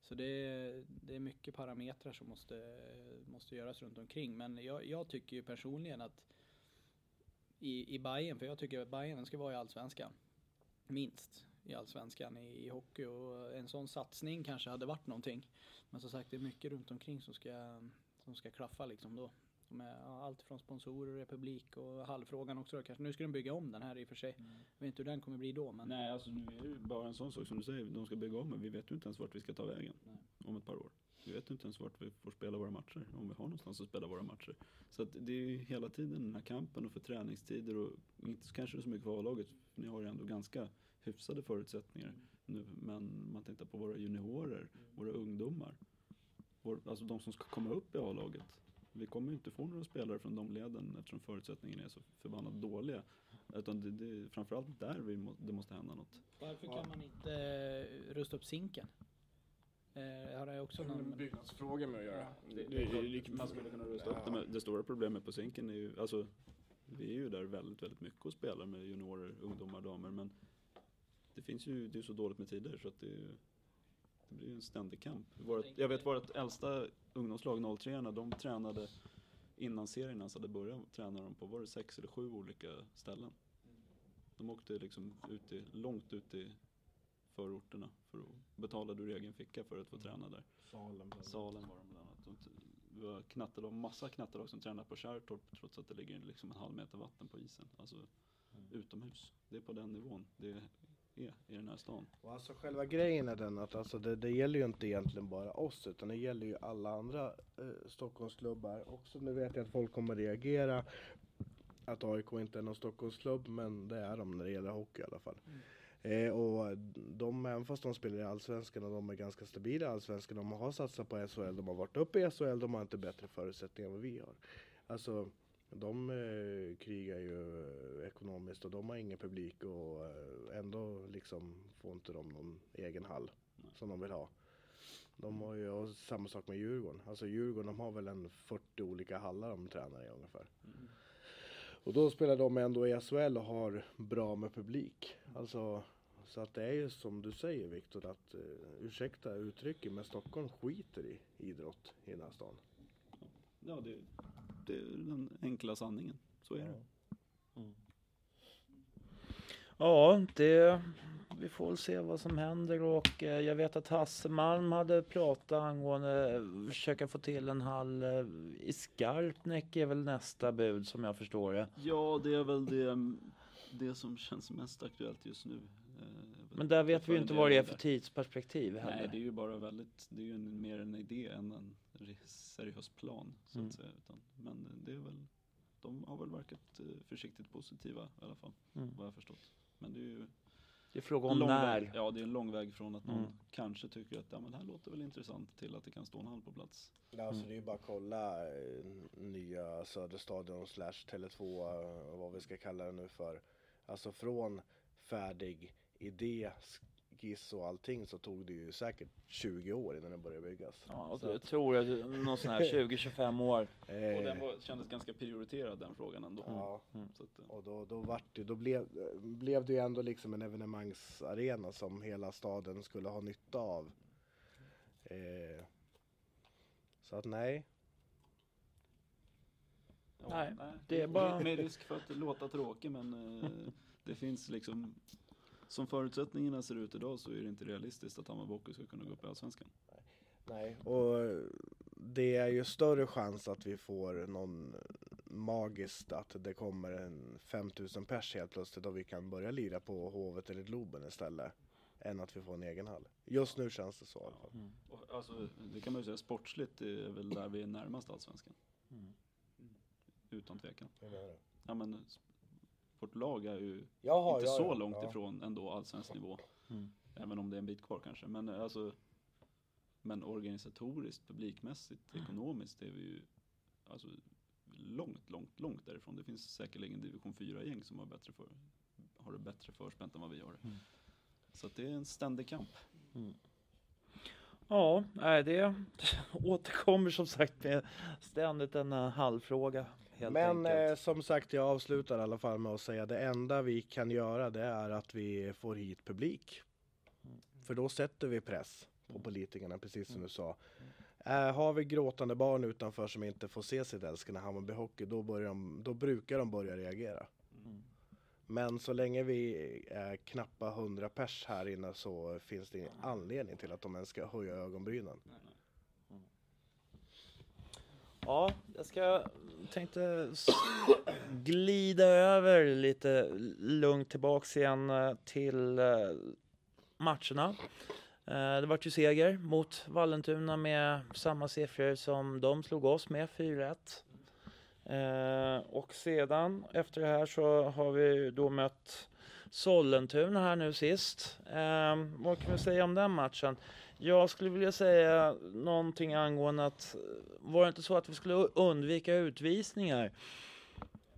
Så det är, det är mycket parametrar som måste, måste göras runt omkring. Men jag, jag tycker ju personligen att i, i Bayern, för jag tycker att Bayern ska vara i Allsvenskan. Minst i Allsvenskan i, i hockey och en sån satsning kanske hade varit någonting. Men som sagt det är mycket runt omkring som ska, som ska klaffa liksom då. Med allt från sponsorer, republik och hallfrågan också då, kanske. Nu ska de bygga om den här i och för sig. Jag vet inte hur den kommer bli då men. Nej, alltså nu är det ju bara en sån sak som du säger. De ska bygga om, men vi vet ju inte ens vart vi ska ta vägen Nej. om ett par år. Vi vet ju inte ens vart vi får spela våra matcher, om vi har någonstans att spela våra matcher. Så att det är ju hela tiden den här kampen och för träningstider och inte kanske så mycket för A-laget, ni har ju ändå ganska hyfsade förutsättningar nu. Men man tittar på våra juniorer, våra ungdomar, vår, alltså de som ska komma upp i A-laget. Vi kommer ju inte få några spelare från de leden eftersom förutsättningarna är så förbannat dåliga. Utan det, det är framförallt där vi må, det måste hända något. Varför kan man inte eh, rusta upp Zinken? Eh, har det också någon... med byggnadsfrågor med att göra. Det, Det, det, det, det, man skulle kunna rusta upp det, men det stora problemet på Zinken är ju, alltså vi är ju där väldigt, väldigt mycket och spelar med juniorer, ungdomar, damer, men det finns ju, det är så dåligt med tider så att det, det blir ju en ständig kamp. Vårat, jag vet vårt äldsta ungdomslag, 03 de tränade innan serien ens hade börjat, tränade de på, var det sex eller sju olika ställen? De åkte liksom ut i, långt ut i förorterna för att betala ur egen ficka för att få träna där. Salen. Salen var de bland annat. De Det var knattelag, massa knattelag som tränar på Kärrtorp trots att det ligger liksom en halv meter vatten på isen. Alltså utomhus. Det är på den nivån det är i den här stan. Och alltså själva grejen är den att alltså det, det gäller ju inte egentligen bara oss utan det gäller ju alla andra eh, Stockholmsklubbar också. Nu vet jag att folk kommer reagera att AIK inte är någon Stockholmsklubb men det är de när det gäller hockey i alla fall. Eh, och de, även fast de spelar i Allsvenskan och de är ganska stabila i Allsvenskan, de har satsat på SHL, de har varit uppe i SHL, de har inte bättre förutsättningar än vad vi har. Alltså de eh, krigar ju eh, ekonomiskt och de har ingen publik och eh, ändå liksom får inte de någon egen hall som de vill ha. De har ju och samma sak med Djurgården. Alltså Djurgården de har väl en 40 olika hallar de tränar i ungefär. Mm. Och då spelar de ändå i SHL och har bra med publik. Alltså, så att det är ju som du säger Viktor att uh, ursäkta uttrycket men Stockholm skiter i idrott i den här stan. Ja, det, det är den enkla sanningen. Så är det. Ja, det, vi får väl se vad som händer och eh, jag vet att Hasse Malm hade pratat angående eh, försöka få till en hall eh, i Skarpnäck är väl nästa bud som jag förstår det. Ja, det är väl det, det som känns mest aktuellt just nu. Eh, Men där vet vi ju inte vad det är för tidsperspektiv heller. Nej, det är ju bara väldigt, det är ju en, mer en idé än en seriös plan så Mm. att säga. Utan, men det är väl, de har väl verkat eh, försiktigt positiva i alla fall, Mm. vad jag förstått. Men det är ju Det är fråga om när. väg, ja det är en lång väg från att någon Mm. kanske tycker att ja, men det här låter väl intressant till att det kan stå en hall på plats. Ja, alltså Mm. det är ju bara att kolla eh, nya Söderstadion slash Tele2 eh, vad vi ska kalla det nu för. Alltså från färdig idé, skiss och allting så tog det ju säkert 20 år innan den började byggas. Ja, och Så jag att, tror att någon sån här 20-25 år. eh, Och den var, kändes ganska prioriterad den frågan ändå. ja, Så att, eh, och då, då, vart det, då blev, blev det ju ändå liksom en evenemangsarena som hela staden skulle ha nytta av. Eh, så att nej, ja, Nej, det är bara- Med risk för att låta tråkig men eh, det finns liksom som förutsättningarna ser ut idag så är det inte realistiskt att Hammarby ska kunna gå upp i Allsvenskan. Nej, och det är ju större chans att vi får någon magiskt att det kommer en 5000 pers helt plötsligt och vi kan börja lira på Hovet eller Globen istället. Än att vi får en egen hall. Just nu känns det så i alla fall. Mm. Och, alltså, det kan man ju säga sportsligt är väl där vi är närmast Allsvenskan. Mm. Utan tvekan. Hur menar du? Ja, men vårt lag är ju Jaha, inte ja, så ja, långt ja. ifrån ändå allsvensk nivå. Mm. Även om det är en bit kvar kanske. Men eh, alltså Men organisatoriskt, publikmässigt, ekonomiskt är vi ju alltså, långt, långt, långt därifrån. Det finns säkerligen division 4-gäng som har, bättre för, har det bättre förspänt än vad vi har. Mm. Så att det är en ständig kamp. Ja, nej, det återkommer som sagt med ständigt denna halvfråga. Men eh, som sagt, jag avslutar i alla fall med att säga det enda vi kan göra det är att vi får hit publik. För då sätter vi press på politikerna, precis som du sa. Eh, har vi gråtande barn utanför som inte får se sitt älskade Hammarby Hockey, då, börjar de, då brukar de börja reagera. Mm. Men så länge vi är knappa 100 pers här inne så finns det ingen anledning till att de ens ska höja ögonbrynen. Ja, jag ska tänkte glida över lite lugnt tillbaks igen eh, till eh, matcherna. Eh, det vart ju seger mot Vallentuna med samma siffror som de slog oss med, 4-1. Och sedan efter det här så har vi då mött Sollentuna här nu sist. Vad kan vi säga om den matchen? Jag skulle vilja säga någonting angående att eh, var det inte så att vi skulle undvika utvisningar?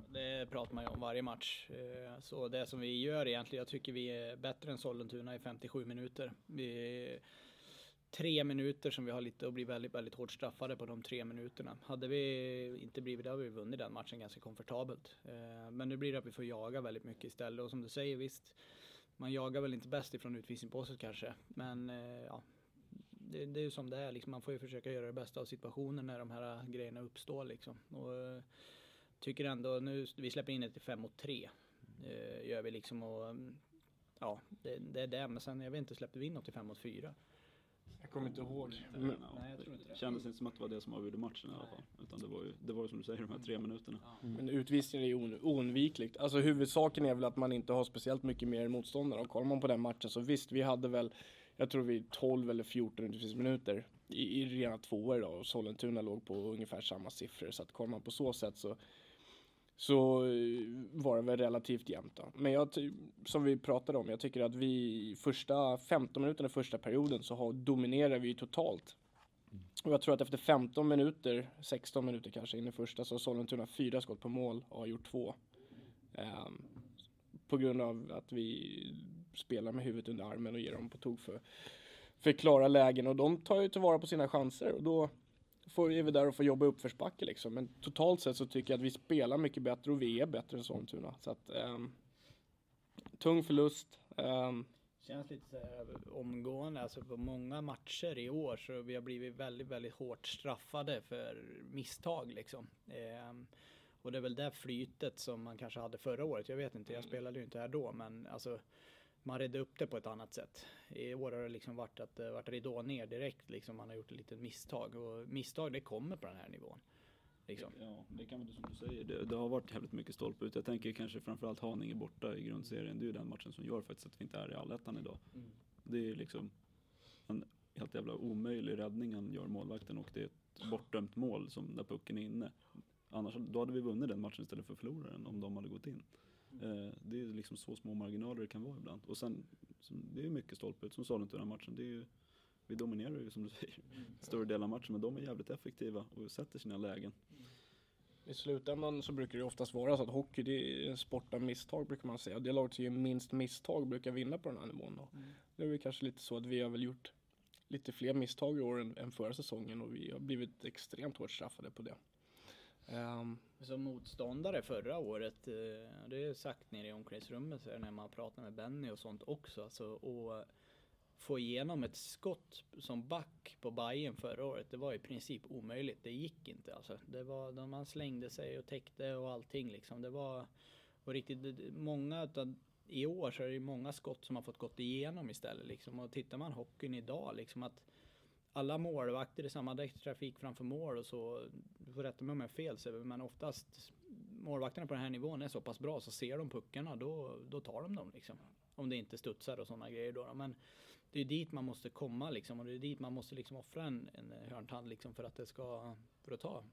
Det pratar man ju om varje match. Eh, så det som vi gör egentligen, jag tycker vi är bättre än Sollentuna i 57 minuter. Vi tre minuter som vi har lite och blir väldigt, väldigt hårt straffade på de tre minuterna. Hade vi inte blivit det hade vi vunnit den matchen ganska komfortabelt. Eh, men nu blir det att vi får jaga väldigt mycket istället och som du säger visst, man jagar väl inte bäst ifrån utvisningsbåset kanske, men ja, det, det är ju som det är liksom. Man får ju försöka göra det bästa av situationen när de här grejerna uppstår liksom. Och, eh, tycker ändå nu, vi släpper in ett till 5 mot 3. Eh, gör vi liksom och mm, ja, det, det är det. Men sen jag vet inte, släppte vi in något till 5 mot 4? Jag kommer inte ihåg. Men, nej, jag tror inte det. det kändes inte som att det var det som avgjorde matchen i alla fall. Utan det var ju, det var ju som du säger, de här tre minuterna. men utvisningen är ju oun- oundvikligt. Alltså huvudsaken är väl att man inte har speciellt mycket mer motståndare. Och kollar man på den matchen så visst, vi hade väl, jag tror vi 12 eller 14 minuter i, i rena tvåor då. Och Sollentuna låg på ungefär samma siffror. Så att kollar man på så sätt så så eh, var det väl relativt jämnt då. Men jag, som vi pratade om, jag tycker att vi första 15 minuterna i första perioden så har, dominerar vi ju totalt. Och jag tror att efter 15 minuter, 16 minuter kanske in i första så har Sollentuna fyra skott på mål och har gjort två. Um, på grund av att vi spelar med huvudet under armen och ger dem på tok för, för klara lägen och de tar ju tillvara på sina chanser och då får, är vi där och får jobba uppförsbacke liksom. Men totalt sett så tycker jag att vi spelar mycket bättre och vi är bättre än Sollentuna. Så att, um, tung förlust. Um, Känns lite så här omgående, alltså på många matcher i år så vi har blivit väldigt, väldigt hårt straffade för misstag liksom. Um, och det är väl det flytet som man kanske hade förra året. Jag vet inte, jag spelade ju inte här då, men alltså man redde upp det på ett annat sätt. I år har det liksom varit att det varit ridå ner direkt liksom. Man har gjort ett litet misstag och misstag det kommer på den här nivån. Liksom. Ja, det kan man som du säger. Det, det har varit jävligt mycket stolpe ut. Jag tänker kanske framförallt Haninge borta i grundserien. Det är ju den matchen som gör faktiskt att vi inte är i allettan idag. Mm. Det är liksom en helt jävla omöjlig räddning han gör målvakten och det är ett bortdömt mål som där pucken är inne. Annars då hade vi vunnit den matchen istället för att förlora den om de hade gått in. Eh, det är liksom så små marginaler det kan vara ibland. Och sen, det är mycket stolpe ut som Sollentuna-matchen. Det är ju, vi dominerar ju som du säger mm. större del av matchen men de är jävligt effektiva och sätter sina lägen. I slutändan så brukar det oftast vara så att hockey det är en sport av misstag brukar man säga. Det laget som gör minst misstag brukar vinna på den här nivån. Då. Mm. Det är väl kanske lite så att vi har väl gjort lite fler misstag i år än, än förra säsongen och vi har blivit extremt hårt straffade på det. Um, som motståndare förra året, eh, det är sagt nere i omklädningsrummet när man pratar med Benny och sånt också. Alltså, och få igenom ett skott som back på Bayern förra året, det var i princip omöjligt. Det gick inte alltså. Det var, man slängde sig och täckte och allting liksom. Det var och riktigt många utav i år så är det många skott som har fått gått igenom istället liksom. Och tittar man hockeyn idag liksom att alla målvakter i samma trafik framför mål och så. Du får rätta mig om jag har fel men oftast målvakterna på den här nivån är så pass bra så ser de puckarna då, då tar de dem liksom. Om det inte studsar och sådana grejer då. Men det är dit man måste komma liksom och det är dit man måste liksom offra en, en hörntand liksom för att det ska, för att ta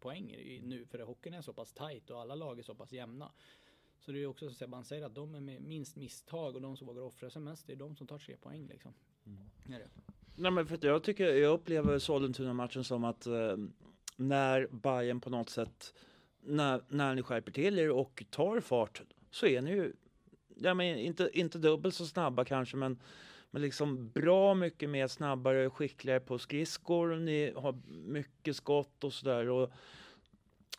poäng nu. För hockeyn är så pass tight och alla lag är så pass jämna. Så det är också så att man säger att de är med minst misstag och de som vågar offra sig mest, det är de som tar tre poäng liksom. Mm. Är det. Nej men för jag tycker, jag upplever Sollentuna-matchen som att eh, när Bayern på något sätt, när, när ni skärper till er och tar fart så är ni ju, ja men inte, inte dubbelt så snabba kanske men men liksom bra mycket mer snabbare, skickligare på skridskor. Ni har mycket skott och sådär.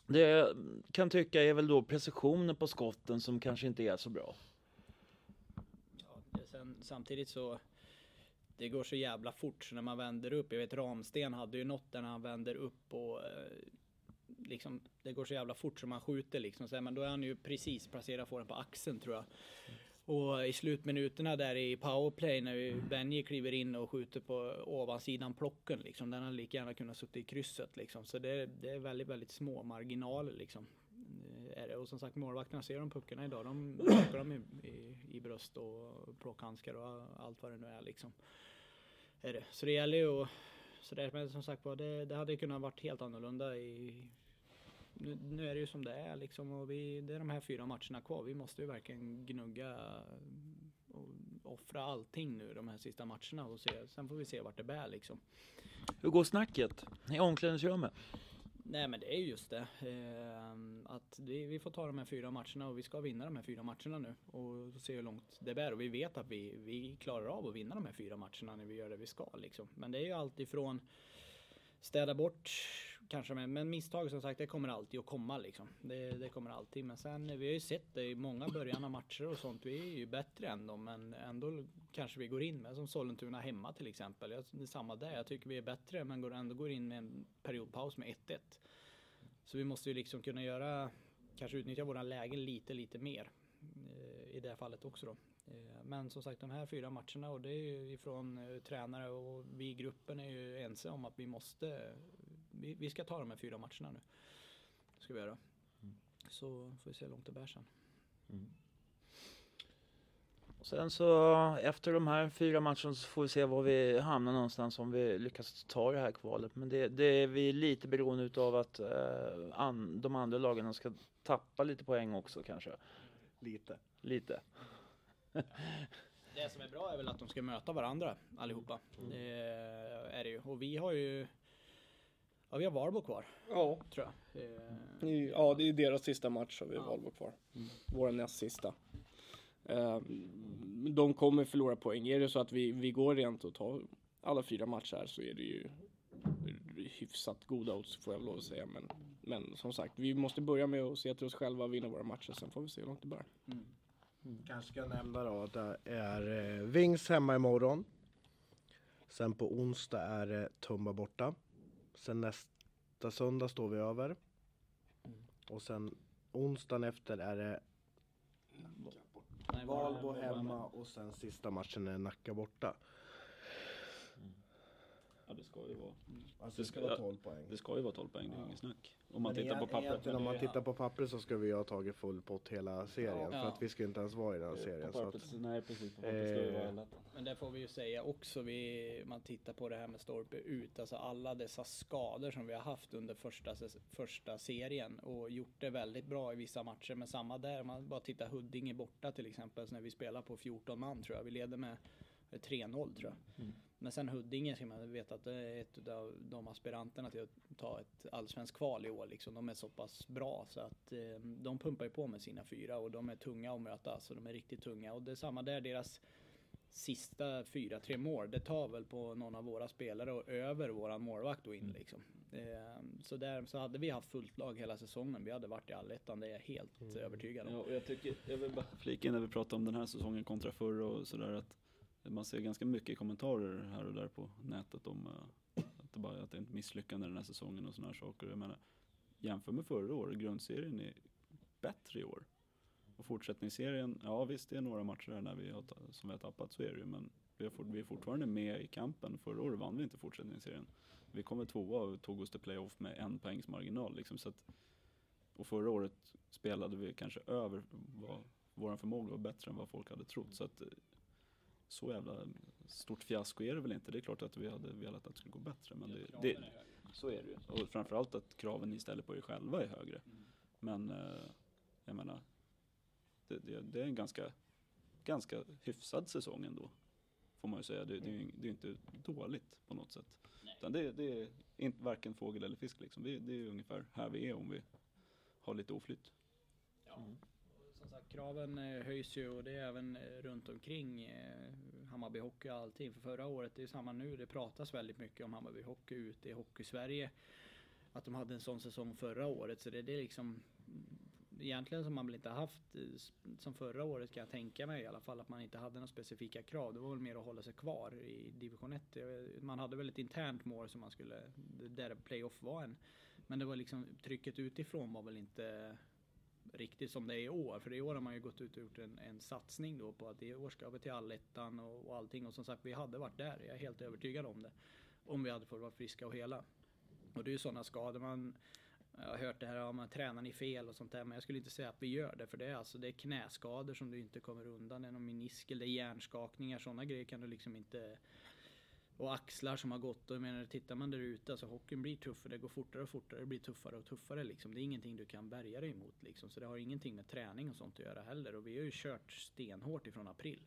Det kan tycka är väl då precisionen på skotten som kanske inte är så bra. Ja, sen, samtidigt så det går så jävla fort så när man vänder upp. Jag vet Ramsten hade ju något där när han vänder upp och eh, liksom det går så jävla fort så man skjuter liksom. Så, men då är han ju precis placerad fåren på axeln tror jag. Och i slutminuterna där i powerplay när Benji kliver in och skjuter på ovansidan plocken liksom. Den hade lika gärna kunnat suttit i krysset liksom. Så det, det är väldigt, väldigt små marginaler liksom. Är det. Och som sagt målvakterna ser de puckarna idag. De plockar dem i, i, i bröst och plockhandskar och allt vad det nu är liksom. Är det. Så det gäller ju att så det, men som sagt var, det, det hade kunnat varit helt annorlunda i nu, nu, är det ju som det är liksom och vi, det är de här fyra matcherna kvar. Vi måste ju verkligen gnugga och offra allting nu de här sista matcherna och se, sen får vi se vart det bär liksom. Hur går snacket i omklädningsrummet? Nej men det är just det. Eh, att vi, vi, får ta de här fyra matcherna och vi ska vinna de här fyra matcherna nu. Och se hur långt det bär. Och vi vet att vi, vi klarar av att vinna de här fyra matcherna när vi gör det vi ska. Liksom. Men det är ju allt ifrån städa bort kanske men, men misstag som sagt det kommer alltid att komma liksom. Det, det, kommer alltid. Men sen vi har ju sett det i många början av matcher och sånt. Vi är ju bättre än dem men ändå kanske vi går in med som Sollentuna hemma till exempel. Jag, det är samma där. Jag tycker vi är bättre men går ändå går in med en periodpaus med 1-1. Så vi måste ju liksom kunna göra kanske utnyttja våra lägen lite lite mer eh, i det fallet också då. Men som sagt de här fyra matcherna och det är ju ifrån eh, tränare och vi i gruppen är ju ense om att vi måste vi, vi ska ta de här fyra matcherna nu. Ska vi göra. Mm. Så får vi se hur långt det bär sen. Mm. Sen så efter de här fyra matcherna så får vi se var vi hamnar någonstans om vi lyckas ta det här kvalet. Men det, det är vi lite beroende av att eh, an, de andra lagen ska tappa lite poäng också kanske. Lite. Lite. Det som är bra är väl att de ska möta varandra allihopa. Mm. Det är det ju. Och vi har ju Ja, vi har Valbo kvar. Ja. Tror jag. Ja, det är deras sista match har vi ja. Valbo kvar. Mm. Vår näst sista. Eh, de kommer förlora poäng. Är det så att vi, vi går rent och tar alla fyra matcher här så är det ju hyfsat goda odds får jag lov att säga. Men, men som sagt, vi måste börja med att se till oss själva och vinna våra matcher. Sen får vi se hur långt det bär. Mm. Mm. Kanske ska nämna då att det är eh, Wings hemma imorgon. Sen på onsdag är det Tumba borta. Sen nästa söndag står vi över. Mm. Och sen onsdagen efter är det Valbo hemma och sen sista matchen är Nacka borta. Ja det ska ju vara. Alltså det ska vara 12 poäng. Det ska ju vara 12 poäng, det är ja. inget snack. Om man men tittar på pappret. Om man tittar på pappret så ska vi ha tagit full pott hela serien. Ja. För att vi ska inte ens vara i den serien. så att, nej precis, på pappret ska vi vara Men det får vi ju säga också. Vi, man tittar på det här med stolpe ut. Alltså alla dessa skador som vi har haft under första, första serien. Och gjort det väldigt bra i vissa matcher. Men samma där, man bara tittar Huddinge borta till exempel. Så när vi spelar på 14 man tror jag. Vi leder med 3-0 tror jag. Mm. Men sen Huddinge ska man veta att det är ett av de aspiranterna till att ta ett allsvenskt kval i år. Liksom. De är så pass bra så att eh, de pumpar ju på med sina fyra och de är tunga att möta. Så de är riktigt tunga och det är samma där. Deras sista fyra, tre mål, det tar väl på någon av våra spelare och över våran målvakt och in mm. liksom. Eh, så där så hade vi haft fullt lag hela säsongen. Vi hade varit i allettan, det är jag helt mm. övertygad om. Ja, och jag tycker, jag vill bara flika in när vi pratar om den här säsongen kontra förra och sådär att man ser ganska mycket kommentarer här och där på nätet om uh, att, det bara, att det är ett misslyckande den här säsongen och sådana här saker. Jag menar, jämför med förra året, grundserien är bättre i år. Och fortsättningsserien, ja visst det är några matcher här när vi har, som vi har tappat, så är det ju. Men vi, har, vi är fortfarande med i kampen. Förra året vann vi inte fortsättningsserien. Vi kommer tvåa och tog oss till playoff med en poängs marginal. Liksom, så att, och förra året spelade vi kanske över vad vår förmåga var bättre än vad folk hade trott. Så att eh, så jävla stort fiasko är det väl inte. Det är klart att vi hade velat att det skulle gå bättre. Men det, det, så är det ju. Och framförallt att kraven ni ställer på er själva är högre. Mm. Men eh, jag menar, det, det, det, är en ganska, ganska hyfsad säsong ändå. Får man ju säga. Det, det är ju det är inte dåligt på något sätt. Utan det, det är inte varken fågel eller fisk liksom. Det, det är ungefär här vi är om vi har lite oflytt. Ja. Mm sagt, kraven eh, höjs ju och det är även eh, runt omkring eh, Hammarby Hockey och allting. För förra året, det är samma nu, det pratas väldigt mycket om Hammarby Hockey ute i hockeysverige. Att de hade en sån säsong förra året, så det, det är liksom egentligen som man väl inte haft som förra året kan jag tänka mig i alla fall att man inte hade några specifika krav. Det var väl mer att hålla sig kvar i division 1. Man hade väl ett internt mål som man skulle, där playoff var en. Men det var liksom trycket utifrån var väl inte riktigt som det är i år. För i år har man ju gått ut och gjort en, en satsning då på att i år ska vi till allettan och, och allting. Och som sagt, vi hade varit där. Jag är helt övertygad om det. Om vi hade fått vara friska och hela. Och det är ju sådana skador man jag har hört det här ja, man tränar ni fel och sånt där, men jag skulle inte säga att vi gör det, för det är alltså det är knäskador som du inte kommer undan. Det är någon meniskel, det är hjärnskakningar, sådana grejer kan du liksom inte och axlar som har gått. Och jag menar, tittar man där ute, alltså hockeyn blir tuffare, det går fortare och fortare, det blir tuffare och tuffare liksom. Det är ingenting du kan bärga dig emot liksom. Så det har ingenting med träning och sånt att göra heller. Och vi har ju kört stenhårt ifrån april.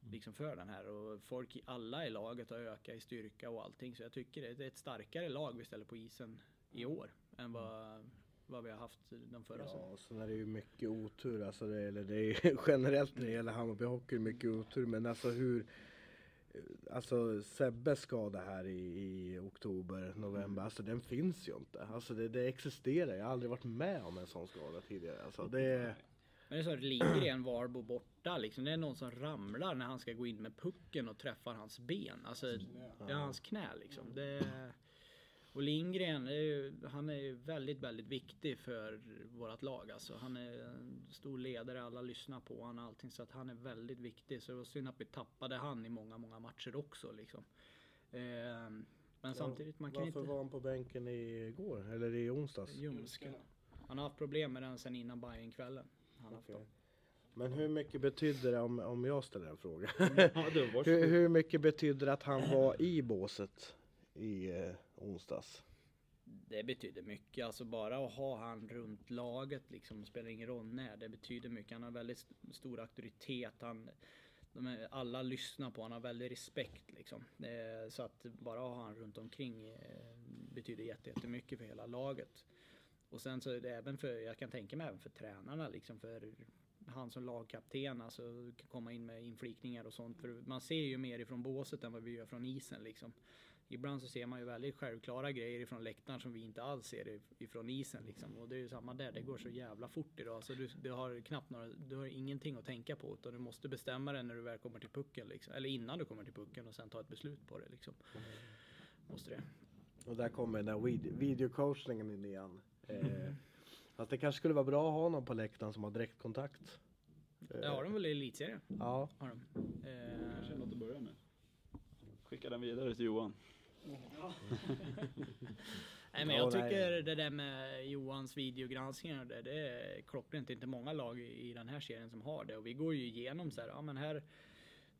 Mm. Liksom för den här och folk, alla i laget har ökat i styrka och allting. Så jag tycker det är ett starkare lag vi ställer på isen i år än vad, vad vi har haft de förra Ja, och sen är det ju mycket otur. Alltså det, eller det är generellt när det gäller Hammarby Hockey mycket otur. Men alltså hur Alltså Sebbes skada här i, i oktober, november, alltså den finns ju inte. Alltså det, det, existerar, jag har aldrig varit med om en sån skada tidigare. Alltså det... Men det är så att Lindgren, Varbo borta liksom. Det är någon som ramlar när han ska gå in med pucken och träffar hans ben. Alltså, ja, hans knä liksom. Det, och Lindgren, är ju, han är ju väldigt, väldigt viktig för vårt lag. Alltså, han är en stor ledare, alla lyssnar på honom och allting. Så att han är väldigt viktig. Så det var synd att vi tappade han i många, många matcher också. Liksom. Eh, men ja, samtidigt, man kan varför inte... var han på bänken igår? Eller i onsdags? Ljumsken. Han har haft problem med den sen innan Bajenkvällen. Han okay. haft Men hur mycket betyder det om, om jag ställer en fråga? Ja, hur, hur mycket betyder det att han var i båset i eh, onsdags? Det betyder mycket, alltså bara att ha han runt laget liksom, spelar ingen roll när, det betyder mycket. Han har väldigt stor auktoritet, han, de är, alla lyssnar på honom, han har väldigt respekt liksom. Eh, så att bara ha han runt omkring eh, betyder jättemycket för hela laget. Och sen så är det även för, jag kan tänka mig även för tränarna liksom, för han som lagkapten alltså komma in med inflikningar och sånt. För man ser ju mer ifrån båset än vad vi gör från isen liksom. Ibland så ser man ju väldigt självklara grejer ifrån läktaren som vi inte alls ser ifrån isen liksom. Och det är ju samma där, det går så jävla fort idag. Så du, du har knappt några, du har ingenting att tänka på. Utan du måste bestämma dig när du väl kommer till pucken liksom. Eller innan du kommer till pucken och sen ta ett beslut på det liksom. Måste det. Och där kommer den vid videocoachningen in igen. Eh, fast det kanske skulle vara bra att ha någon på läktaren som har direktkontakt. Det har de väl i elitserien? Ja. Har de. Kanske Eh, något att börja med. Skicka den vidare till Johan. Nej men jag tycker det där med Johans videogranskningar det, det är klockrent. Det är inte många lag i den här serien som har det. Och vi går ju igenom så här, ja men här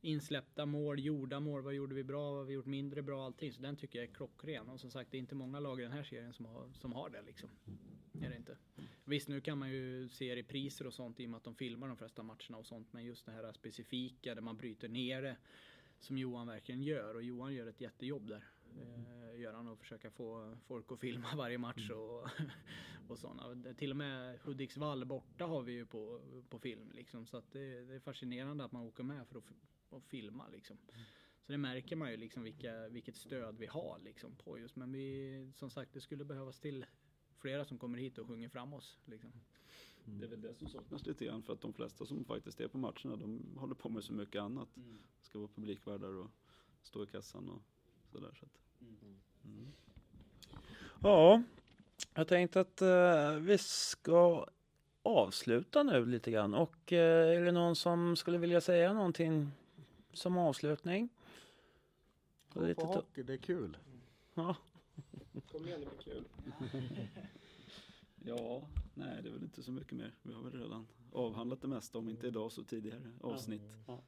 insläppta mål, gjorda mål, vad gjorde vi bra, vad har vi gjort mindre bra, allting. Så den tycker jag är klockren. Och som sagt, det är inte många lag i den här serien som har, som har det liksom. Är det inte. Visst, nu kan man ju se repriser och sånt i och med att de filmar de flesta matcherna och sånt. Men just det här specifika där man bryter ner det som Johan verkligen gör. Och Johan gör ett jättejobb där. Eh, gör han och försöka få folk att filma varje match och, och sådana. Till och med Hudiksvall borta har vi ju på, på film liksom. Så att det, det är fascinerande att man åker med för att, att filma liksom. Så det märker man ju liksom vilka, vilket stöd vi har liksom på just. Men vi, som sagt, det skulle behövas till flera som kommer hit och sjunger fram oss liksom. Det är väl det som saknas lite grann för att de flesta som faktiskt är på matcherna de håller på med så mycket annat. Ska vara publikvärdar och stå i kassan och sådär. Så att, mm. Ja, jag tänkte att eh, vi ska avsluta nu lite grann. Och eh, är det någon som skulle vilja säga någonting som avslutning? Gå på hockey, det är kul. Ja. Kom igen, det blir kul. Ja, nej det är väl inte så mycket mer. Vi har väl redan avhandlat det mesta, om inte idag så tidigare avsnitt. Ja.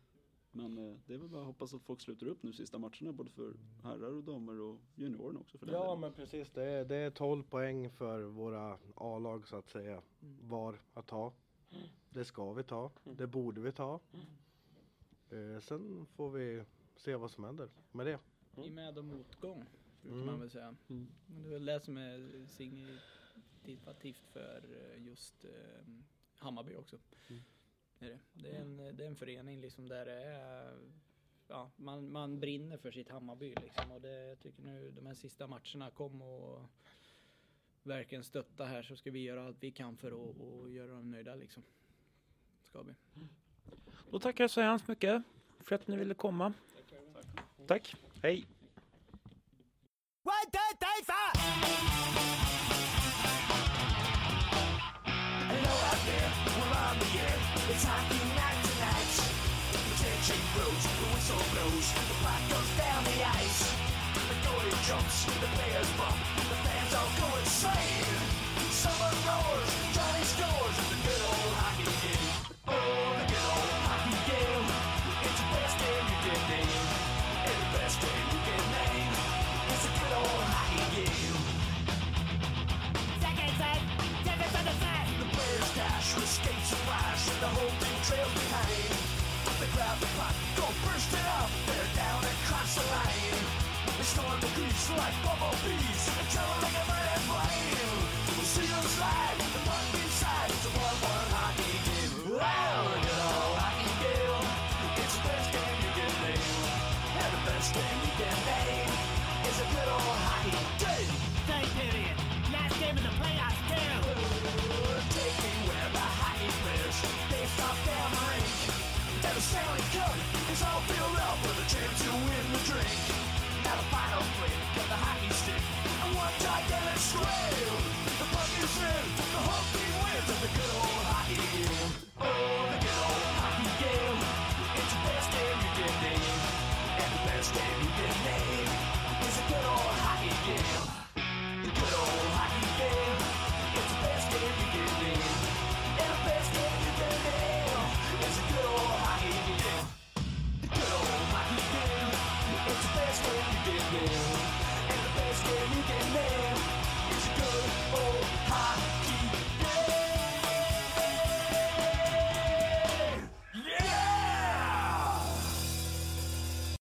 Men eh, det är väl bara att hoppas att folk sluter upp nu sista matcherna både för herrar och damer och juniorerna också för den Ja delen. men precis, det är, det är 12 poäng för våra A-lag så att säga. Var att ta. Det ska vi ta, det borde vi ta. Eh, sen får vi se vad som händer med det. I med och motgång, brukar Mm. man väl säga. Mm. Men det är väl det som är signifikativt för eh, just eh, Hammarby också. Mm. Det, är det. Det, är en, det är en förening liksom där det är Ja, man, man brinner för sitt Hammarby liksom och det, jag tycker nu de här sista matcherna kom och verkligen stötta här så ska vi göra allt vi kan för att och göra dem nöjda liksom. Ska vi. Då tackar jag så hemskt mycket för att ni ville komma. Tack, hej! Jumps, the players bump, the fans all go insane. Crease like bumblebees, traveling a red flame. We see them slide, the puck inside, it's a one-one hockey game. Wow, a good old hockey game. It's the best game you can name. And the best game you can name is a good old hockey game. Time period. Last game of the playoffs, too. Taking where the hockey players, they stop down the rink. And the Stanley Cup is all filled up with a chance to win the drink. Flick of the hockey stick. And one gigantic scream. The puck is in, the wins the good old hockey game. Oh, the good old hockey game. It's the best game you can name. Best game you can name is a good old hockey game. The good old hockey and the best game you can live is a good old hockey.